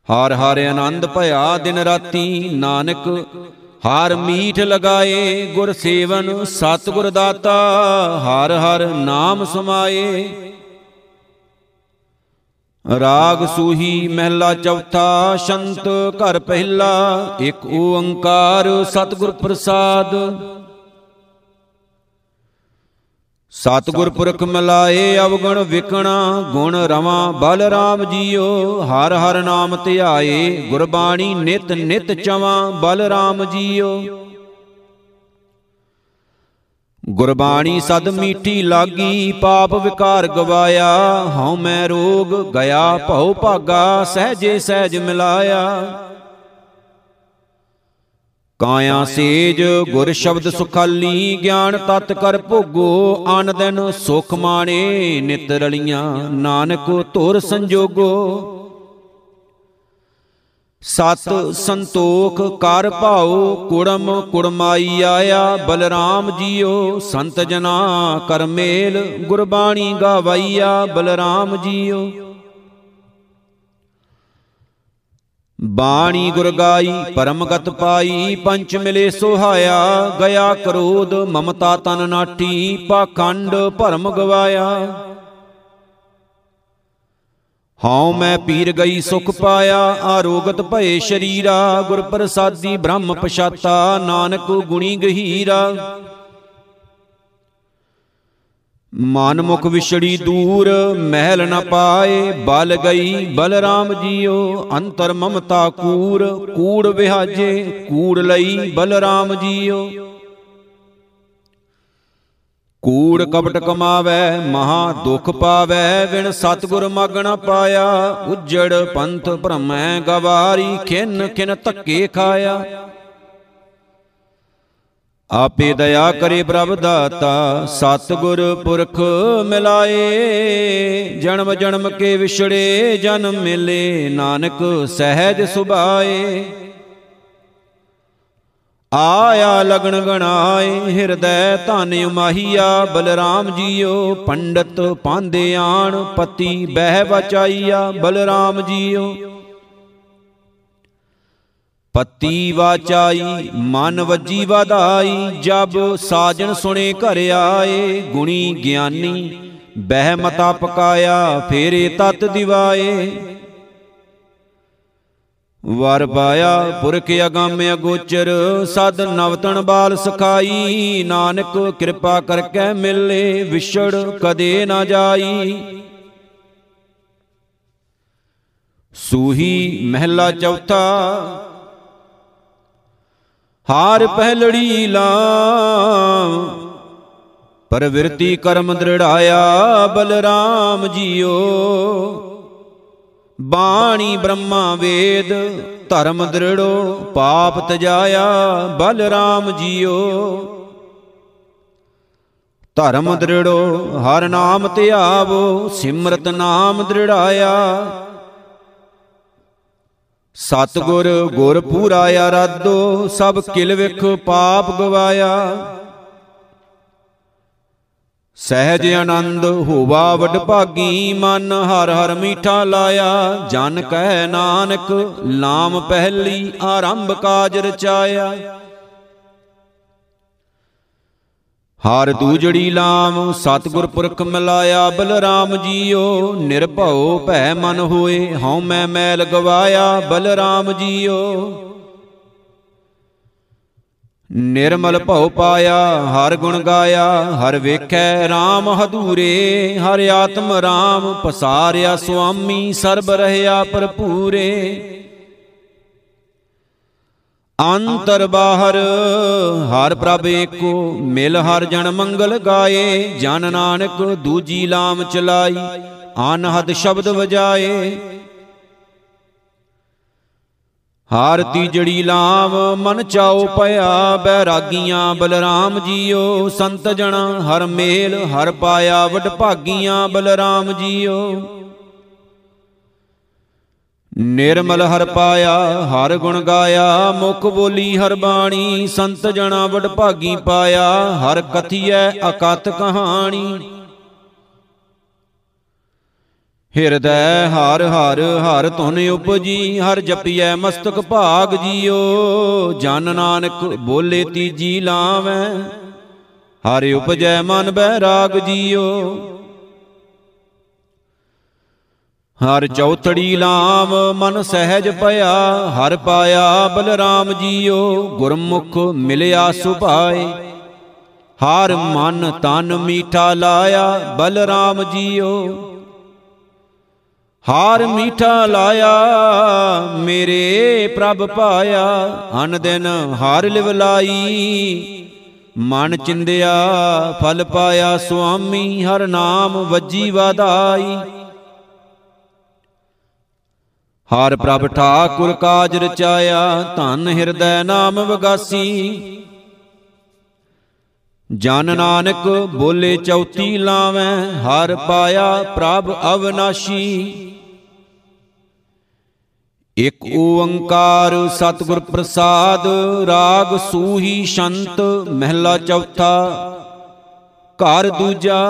ਹਰ ਹਰ ਆਨੰਦ ਭਇਆ ਦਿਨ ਰਾਤੀ ਨਾਨਕ ਹਰ ਮੀਠ ਲਗਾਏ ਗੁਰ ਸੇਵਨ ਸਤਿਗੁਰ ਦਾਤਾ, ਹਰ ਹਰ ਨਾਮ ਸਮਾਏ। ਰਾਗ ਸੂਹੀ ਮਹਿਲਾ ਚੌਥਾ, ਸ਼ੰਤ ਘਰ ਪਹਿਲਾ, ਇੱਕ ਓੰਕਾਰ ਸਤਿਗੁਰ ਪ੍ਰਸਾਦ। ਸਤਿਗੁਰ ਪੁਰਖ ਮਿਲਾਏ, ਅਵਗਣ ਵਿਕਣਾ, ਗੁਣ ਰਵਾਂ ਬਲ ਰਾਮ ਜੀਓ, ਹਰ ਹਰ ਨਾਮ ਧਿਆਏ, ਗੁਰਬਾਣੀ ਨਿਤ ਨਿਤ ਚਵਾਂ ਬਲ ਰਾਮ ਜੀਓ। ਗੁਰਬਾਣੀ ਸਦ ਮੀਠੀ ਲਾਗੀ, ਪਾਪ ਵਿਕਾਰ ਗਵਾਇਆ, ਹਉ ਮੈਂ ਰੋਗ, ਗਿਆ ਭਉ ਭਾਗਾ, ਸਹਜੇ ਸਹਿਜ ਮਿਲਾਇਆ। ਕਾਇਆ ਸੇਜ ਗੁਰ ਸ਼ਬਦ ਸੁਖਾਲੀ ਗਿਆਨ ਤਤ ਕਰ ਭੋਗੋ ਆਨ ਦਿਨ ਸੁਖ ਮਾਣੇ ਨਿਤ ਰਲੀਆਂ ਨਾਨਕ ਧੁਰ ਸੰਜੋਗੋ। ਸਤ ਸੰਤੋਖ ਕਰ ਭਾਉ ਕੁੜਮ ਕੁੜਮਾਈ ਆਇਆ ਬਲਰਾਮ ਜੀਓ ਸੰਤ ਜਨਾ ਕਰ ਮੇਲ ਗੁਰਬਾਣੀ ਗਾਵਈਆ ਬਲਰਾਮ ਜੀਓ। ਬਾਣੀ ਗੁਰ ਗਾਈ, ਪਰਮਗਤ ਪਾਈ, ਪੰਚ ਮਿਲੇ ਸੁਹਾਇਆ, ਗਿਆ ਕਰੋਧ, ਮਮਤਾ ਤਨ ਨਾਟੀ, ਪਾਖੰਡ ਭਰਮ ਗਵਾਇਆ। ਹਉ ਮੈਂ ਪੀਰ ਗਈ ਸੁਖ ਪਾਇਆ, ਆਰੋਗਤ ਭਏ ਸ਼ਰੀਰਾ ਗੁਰ ਪ੍ਰਸਾਦੀ ਬ੍ਰਹਮ ਪਛਾਤਾ, ਨਾਨਕ ਗੁਣੀ ਗਹੀਰਾ। ਮਨ ਮੁਖ ਵਿਛੜੀ ਦੂਰ, ਮਹਿਲ ਨ ਪਾਏ, ਬਲ ਗਈ ਬਲਰਾਮ ਜੀਓ, ਅੰਤਰ ਮਮਤਾ ਕੂਰ, ਕੂੜ ਵਿਹਾਜੇ, ਕੂੜ ਲਈ ਬਲਰਾਮ ਜੀਓ। ਕੂੜ ਕਪਟ ਕਮਾਵੇ, ਮਹਾ ਦੁਖ ਪਾਵੇ, ਵਿਣ ਸਤਗੁਰ ਮਗਣ ਪਾਇਆ, ਉਜੜ ਪੰਥ ਭ੍ਰਮੈ ਗਵਾਰੀ, ਖਿਨ ਖਿਨ ਧੱਕੇ ਖਾਇਆ। ਆਪੇ ਦਇਆ ਕਰੇ ਪ੍ਰਭ ਦਾਤਾ ਸਤਗੁਰ ਪੁਰਖ ਮਿਲਾਏ। ਜਨਮ ਜਨਮ ਕੇ ਵਿਛੜੇ ਜਨਮ ਮਿਲੇ ਨਾਨਕ ਸਹਿਜ ਸੁਭਾਏ। ਆਇਆ ਲਗਨ ਗਣਾਏ ਹਿਰਦੈ ਧਨ ਉਮਾਹੀਆ। ਬਲਰਾਮ ਜੀਓ ਪੰਡਤ ਪਾਂਦੇ ਆਣ ਪਤੀ ਬਹਿ ਬਚਾਈਆ ਬਲਰਾਮ ਜੀਓ। ਪਤੀ ਵਾਚਾਈ, ਮਨ ਵੱਜੀ ਵਧਾਈ, ਜਬ ਸਾਜਣ ਸੁਣੇ ਘਰ ਆਏ, ਗੁਣੀ ਗਿਆਨੀ ਬਹਿ ਮਤਾ ਪਕਾਇਆ ਫੇਰੇ ਤਤ ਦਿਵਾਏ। ਵਰ ਪਾਇਆ ਪੁਰਖ ਅਗੰਮ ਅਗੋਚਰ, ਸਦ ਨਵਤਨ ਬਾਲ ਸਖਾਈ, ਨਾਨਕ ਕਿਰਪਾ ਕਰਕੇ ਮਿਲੇ, ਵਿਛੜ ਕਦੇ ਨਾ ਜਾਈ। ਸੂਹੀ ਮਹਿਲਾ ਚੌਥਾ ਹਾਰ ਪਹਿਲੜੀ ਲਾ। ਪਰਵਿਰਤੀ ਕਰਮ ਦ੍ਰਿੜਾਇਆ ਬਲਰਾਮ ਜੀਓ। ਬਾਣੀ ਬ੍ਰਹਮਾ ਵੇਦ, ਧਰਮ ਦ੍ਰਿੜੋ, ਪਾਪ ਤਜਾਇਆ ਬਲਰਾਮ ਜੀਓ। ਧਰਮ ਦ੍ਰਿੜੋ, ਹਰ ਨਾਮ ਧਿਆਵੋ ਸਿਮਰਤ ਨਾਮ ਦ੍ਰਿੜਾਇਆ। ਸਤਗੁਰ ਗੁਰ ਪੂਰਾ ਆਰਾਧੋ, ਸਭ ਕਿਲ ਵਿਖ ਪਾਪ ਗਵਾਇਆ। ਸਹਿਜ ਆਨੰਦ ਹੋਵਾ ਵਡ ਭਾਗੀ, ਮਨ ਹਰ ਹਰ ਮੀਠਾ ਲਾਇਆ। ਜਨ ਕਹਿ ਨਾਨਕ, ਨਾਮ ਪਹਿਲੀ ਆਰੰਭ ਕਾਜ ਰਚਾਇਆ। ਹਰ ਦੂਜੜੀ ਲਾਮ ਸਤਿਗੁਰ ਪੁਰਖ ਮਿਲਾਇਆ ਬਲਰਾਮ ਜੀਓ ਨਿਰਭਉ ਭੈ ਮਨ ਹੋਏ ਹਉ ਮੈਂ ਮੈਲ ਗਵਾਇਆ ਬਲਰਾਮ ਜੀਓ। ਨਿਰਮਲ ਭਉ ਪਾਇਆ ਹਰ ਗੁਣ ਗਾਇਆ ਹਰ ਵੇਖੈ RAM ਹਦੂਰੇ ਹਰ ਆਤਮ RAM ਪਸਾਰਿਆ ਸੁਆਮੀ ਸਰਬ ਰਹਿਆ ਭਰਪੂਰੇ। ਅੰਤਰ ਬਾਹਰ, ਹਰ ਪ੍ਰਭ ਏਕੋ, ਮਿਲ ਹਰ ਜਨ ਮੰਗਲ ਗਾਏ, ਜਨ ਨਾਨਕ ਦੂਜੀ ਲਾਮ ਚਲਾਈ, ਅਨਹਦ ਸ਼ਬਦ ਵਜਾਏ। ਹਰ ਤੀਜੜੀ ਲਾਮ ਮਨ ਚਾਉ ਪਿਆ, ਬੈਰਾਗੀਆਂ ਬਲਰਾਮ ਜੀਓ, ਸੰਤ ਜਣਾ ਹਰ ਮੇਲ, ਹਰ ਪਾਇਆ ਵਡ ਭਾਗੀਆਂ ਬਲਰਾਮ ਜੀਓ। ਨਿਰਮਲ ਹਰ ਪਾਇਆ, ਹਰ ਗੁਣ ਗਾਇਆ, ਮੁਖ ਬੋਲੀ ਹਰ ਬਾਣੀ, ਸੰਤ ਜਣਾ ਵਡ ਭਾਗੀ ਪਾਇਆ, ਹਰ ਕਥੀਐ ਅਕਤ ਕਹਾਣੀ। ਹਿਰਦੈ ਹਰ ਹਰ ਹਰ ਧੁਨ ਉਪਜੀ, ਹਰ ਜਪੀਐ ਮਸਤਕ ਭਾਗ ਜੀਓ, ਜਨ ਨਾਨਕ ਬੋਲੇ ਤੀਜੀ ਲਾਵੈ, ਹਰ ਉਪਜੈ ਮਨ ਬੈਰਾਗ ਜੀਓ। ਹਰ ਚੌਥੜੀ ਲਾਮ ਮਨ ਸਹਿਜ ਭਇਆ, ਹਰ ਪਾਇਆ ਬਲਰਾਮ ਜੀਓ, ਗੁਰਮੁਖ ਮਿਲਿਆ ਸੁਭਾਏ। ਹਰ ਮਨ ਤਨ ਮੀਠਾ ਲਾਇਆ, ਬਲਰਾਮ ਜੀਓ। ਹਾਰ ਮੀਠਾ ਲਾਇਆ, ਮੇਰੇ ਪ੍ਰਭ ਪਾਇਆ। ਅਨ ਦਿਨ ਹਾਰ ਲਿਵ ਲਾਈ ਮਨ ਚਿੰਦਿਆ, ਫਲ ਪਾਇਆ ਸੁਆਮੀ, ਹਰ ਨਾਮ ਵੱਜੀ ਵਾਧਾਈ। ਹਰ ਪ੍ਰਭ ਠਾਕੁਰ ਕਾਜ ਰਚਾਇਆ, ਧਨ ਹਿਰਦੈ ਨਾਮ ਵਗਾਸੀ। ਜਨ ਨਾਨਕ ਬੋਲੇ ਚੌਥੀ ਲਾਵੇਂ, ਹਰ ਪਾਇਆ ਪ੍ਰਭ ਅਵਨਾਸ਼ੀ। ਇਕ ਓੰਕਾਰ ਸਤਿਗੁਰ ਪ੍ਰਸਾਦ, ਰਾਗ ਸੂਹੀ ਸ਼ੰਤ, ਮਹਿਲਾ ਚੌਥਾ। ਘਰ ਦੂਜਾ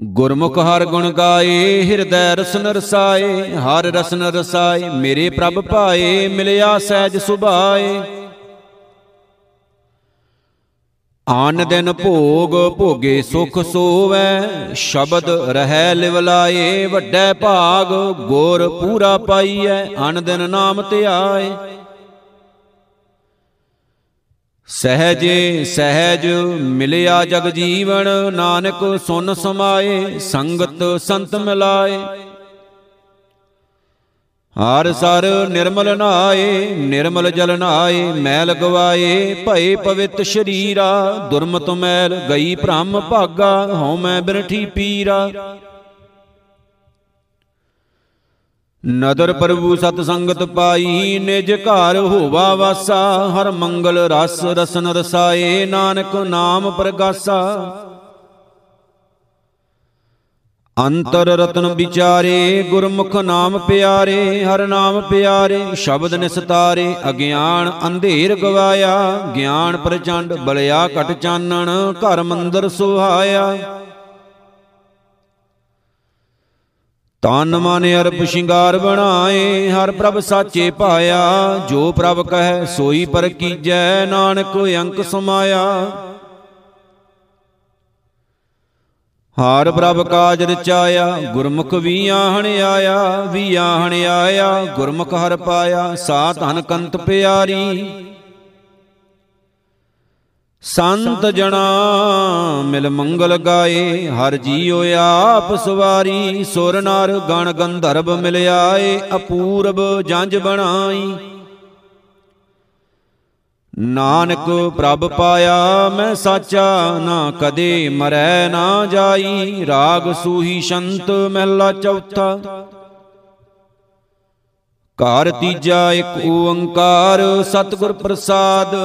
ਗੁਰਮੁਖ ਹਰ ਗੁਣ ਗਾਏ, ਹਿਰਦੈ ਰਸਨ ਰਸਾਏ, ਹਰ ਰਸਨ ਰਸਾਏ, ਮੇਰੇ ਪ੍ਰਭ ਭਾਏ, ਮਿਲਿਆ ਸਹਿਜ ਸੁਭਾਏ। ਆਨ ਦਿਨ ਭੋਗ ਭੋਗੇ ਸੁਖ ਸੋਵੈ, ਸ਼ਬਦ ਰਹਿ ਲਿਵਲਾਏ, ਵੱਡੇ ਭਾਗ ਗੁਰ ਪੂਰਾ ਪਾਈਐ, ਅਨ ਦਿਨ ਨਾਮ ਧਿਆਏ। ਸਹਜੇ ਸਹਿਜ ਮਿਲਿਆ ਜਗ ਜੀਵਨ, ਨਾਨਕ ਸੁਨ ਸਮਾਏ, ਸੰਗਤ ਸੰਤ ਮਿਲਾਏ। ਹਰ ਸਰ ਨਿਰਮਲ ਨਾਏ, ਨਿਰਮਲ ਜਲ ਨਾਏ, ਮੈਲ ਗਵਾਏ, ਭਏ ਪਵਿੱਤ ਸ਼ਰੀਰਾ, ਦੁਰਮਤ ਮੈਲ ਗਈ ਭ੍ਰਮ ਭਾਗਾ, ਹਉ ਮੈਂ ਬਿਰਠੀ ਪੀਰਾ। ਨਦਰ ਪ੍ਰਭੂ ਸਤ ਸੰਗਤ ਪਾਈ, ਨਿਜ ਘਰ ਹੋਵਾ ਵਾਸਾ, ਹਰ ਮੰਗਲ ਰਸ ਰਸਨ ਰਸਾਏ, ਨਾਨਕ ਨਾਮ ਪ੍ਰਗਾਸਾ। ਅੰਤਰ ਰਤਨ ਵਿਚਾਰੇ, ਗੁਰਮੁਖ ਨਾਮ ਪਿਆਰੇ, ਹਰ ਨਾਮ ਪਿਆਰੇ, ਸ਼ਬਦ ਨਿਸਤਾਰੇ, ਅਗਿਆਨ ਅੰਧੇਰ ਗਵਾਇਆ, ਗਿਆਨ ਪ੍ਰਚੰਡ, ਬਲਿਆ ਘਟ ਚਾਨਣ, ਘਰ ਮੰਦਰ ਸੁਹਾਇਆ। ਤਨ ਮਨ ਅਰਪ ਸ਼ਿੰਗਾਰ ਬਣਾਏ, ਹਰ ਪ੍ਰਭ ਸਾਚੇ ਪਾਇਆ, ਜੋ ਪ੍ਰਭ ਕਹੈ, ਸੋਈ ਪਰ ਕੀਜੈ, ਨਾਨਕ ਅੰਕ ਸਮਾਇਆ। ਹਾਰ ਪ੍ਰਭ ਕਾਜ ਰਚਾਇਆ, ਗੁਰਮੁਖ ਵੀ ਆਹਣ ਆਇਆ, ਵੀ ਆਹਣ ਆਇਆ, ਗੁਰਮੁਖ ਹਰ ਪਾਇਆ ਸਾ ਧਨ ਕੰਤ ਪਿਆਰੀ। ਸੰਤ ਜਣਾ ਮਿਲ ਮੰਗਲ ਗਾਏ, ਹਰ ਜੀਉ ਆਪ ਸਵਾਰੀ, ਸੁਰ ਨਰ ਗਣ ਗੰਧਰਵ ਮਿਲ ਆਏ ਅਪੂਰਬ ਜੰਜ ਬਣਾਈ। ਨਾਨਕ ਪ੍ਰਭ ਪਾਇਆ ਮੈਂ ਸਾਚਾ, ਨਾ ਕਦੇ ਮਰੈ ਨਾ ਜਾਈ, ਰਾਗ ਸੂਹੀ ਸ਼ੰਤ ਮਹਿਲਾ ਚੌਥਾ। ਘਰ ਤੀਜਾ ਇੱਕ ਓੰਕਾਰ, ਸਤਿਗੁਰ ਪ੍ਰਸਾਦ।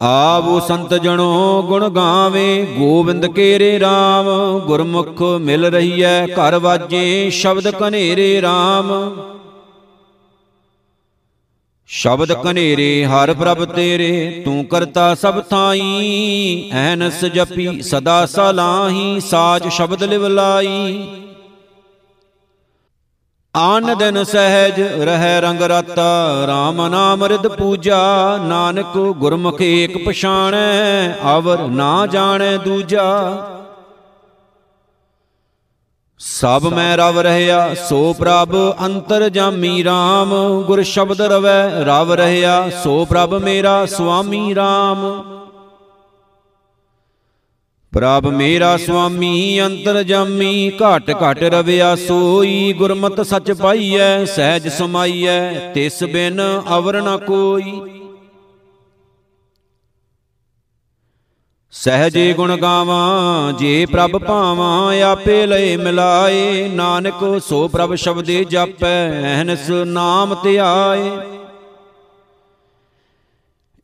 ਆਵੋ ਸੰਤ ਜਣੋ ਗੁਣ ਗਾਵੇ, ਗੋਬਿੰਦ ਕੇਰੇ RAM ਗੁਰਮੁਖ ਮਿਲ ਰਹੀਐ, ਘਰ ਵਾਜੇ ਸ਼ਬਦ ਕਨੇਰੇ RAM ਸ਼ਬਦ ਕਨੇਰੇ ਹਰ ਪ੍ਰਭ ਤੇਰੇ, ਤੂੰ ਕਰਤਾ ਸਭ ਥਾਈ, ਐਨਸ ਜਪੀ ਸਦਾ ਸਲਾਹੀ, ਸਾਚ ਸ਼ਬਦ ਲਿਵ ਲਾਈ ਆਨ ਦਿਨ ਸਹਿਜ ਰਹਿ ਰੰਗ ਰਤਾ RAM ਨਾਮ ਰਿਦ ਪੂਜਾ, ਨਾਨਕ ਗੁਰਮੁਖ ਏਕ ਪਛਾਣੈ ਅਵਰ ਨਾ ਜਾਣੈ ਦੂਜਾ। ਸਭ ਮੈਂ ਰਵ ਰਹਿਆ, ਸੋ ਪ੍ਰਭ ਅੰਤਰ ਜਾਮੀ RAM ਗੁਰ ਸ਼ਬਦ ਰਵੈ, ਰਵ ਰਹਿਆ, ਸੋ ਪ੍ਰਭ ਮੇਰਾ ਸੁਆਮੀ RAM ਪ੍ਰਭ ਮੇਰਾ ਸੁਆਮੀ, ਅੰਤਰ ਜਾਮੀ, ਘਟ ਘਟ ਰਵਿਆ ਸੋਈ, ਗੁਰਮਤ ਸਚ ਪਾਈਐ, ਸਹਿਜ ਸਮਾਈਐ, ਤਿਸ ਬਿਨ ਅਵਰ ਨ ਕੋਈ। ਸਹਜੇ ਗੁਣ ਗਾਵਾਂ, ਜੇ ਪ੍ਰਭ ਭਾਵਾਂ, ਆਪੇ ਲਏ ਮਿਲਾਏ। ਨਾਨਕ ਸੋ ਪ੍ਰਭ ਸ਼ਬਦੇ ਜਾਪੈ ਅਹਨਸ ਨਾਮ ਧਿਆਏ।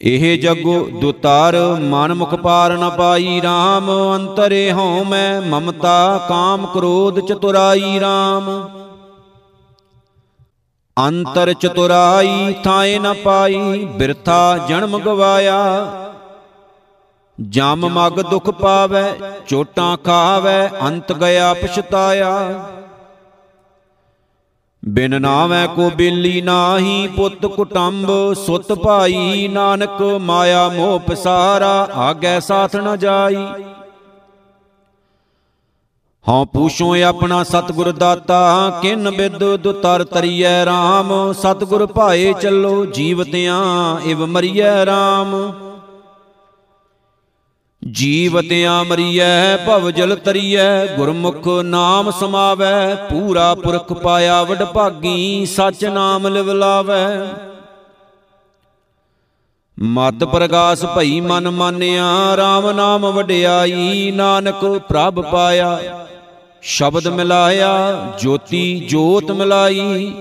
ਇਹ ਜਗੋ ਦੁਤਾਰ ਮਨ ਮੁਖ ਪਾਰ ਨ ਪਾਈ RAM ਅੰਤਰੇ ਹਉ ਮੈਂ ਮਮਤਾ, ਕਾਮ ਕ੍ਰੋਧ ਚਤੁਰਾਈ RAM ਅੰਤਰ ਚਤੁਰਾਈ ਥਾਏ ਨ ਪਾਈ, ਬਿਰਥਾ ਜਨਮ ਗਵਾਇਆ। ਜਮ ਮਗ ਦੁਖ ਪਾਵੈ, ਚੋਟਾਂ ਖਾਵੈ, ਅੰਤ ਗਿਆ ਪਛਤਾਇਆ। ਬਿਨ ਨਾਵੈ ਕੋ ਬੇਲੀ ਨਾਹੀ ਪੁੱਤ ਕੁਟੰਬ, ਸੁਤ ਭਾਈ ਨਾਨਕ, ਮਾਇਆ ਮੋਹ ਪਸਾਰਾ, ਆਗੈ ਸਾਥ ਨ ਜਾਈ। ਹਉ ਪੂਛੋ ਆਪਣਾ ਸਤਿਗੁਰ ਦਾਤਾ, ਕਿਨ ਬਿਦ ਦੁਤਰ ਤਰੀਐ RAM ਸਤਿਗੁਰ ਭਾਏ ਚੱਲੋ ਜੀਵਤਿਆਂ, ਇਵ ਮਰੀਐ RAM ਜੀਵਤਿਆਂ ਮਰੀਐ ਭਵ ਜਲ ਤਰੀਐ, ਗੁਰਮੁਖ ਨਾਮ ਸਮਾਵੈ, ਪੂਰਾ ਪੁਰਖ ਪਾਇਆ ਵਡ ਭਾਗੀ, ਸਚ ਨਾਮ ਲਿਵ ਲਾਵੈ। ਮਤ ਪ੍ਰਗਾਸ ਭਈ ਮਨ ਮਾਨਿਆ RAM ਨਾਮ ਵਡਿਆਈ, ਨਾਨਕ ਪ੍ਰਭ ਪਾਇਆ। ਸ਼ਬਦ ਮਿਲਾਇਆ, ਜੋਤੀ ਜੋਤ ਮਿਲਾਈ।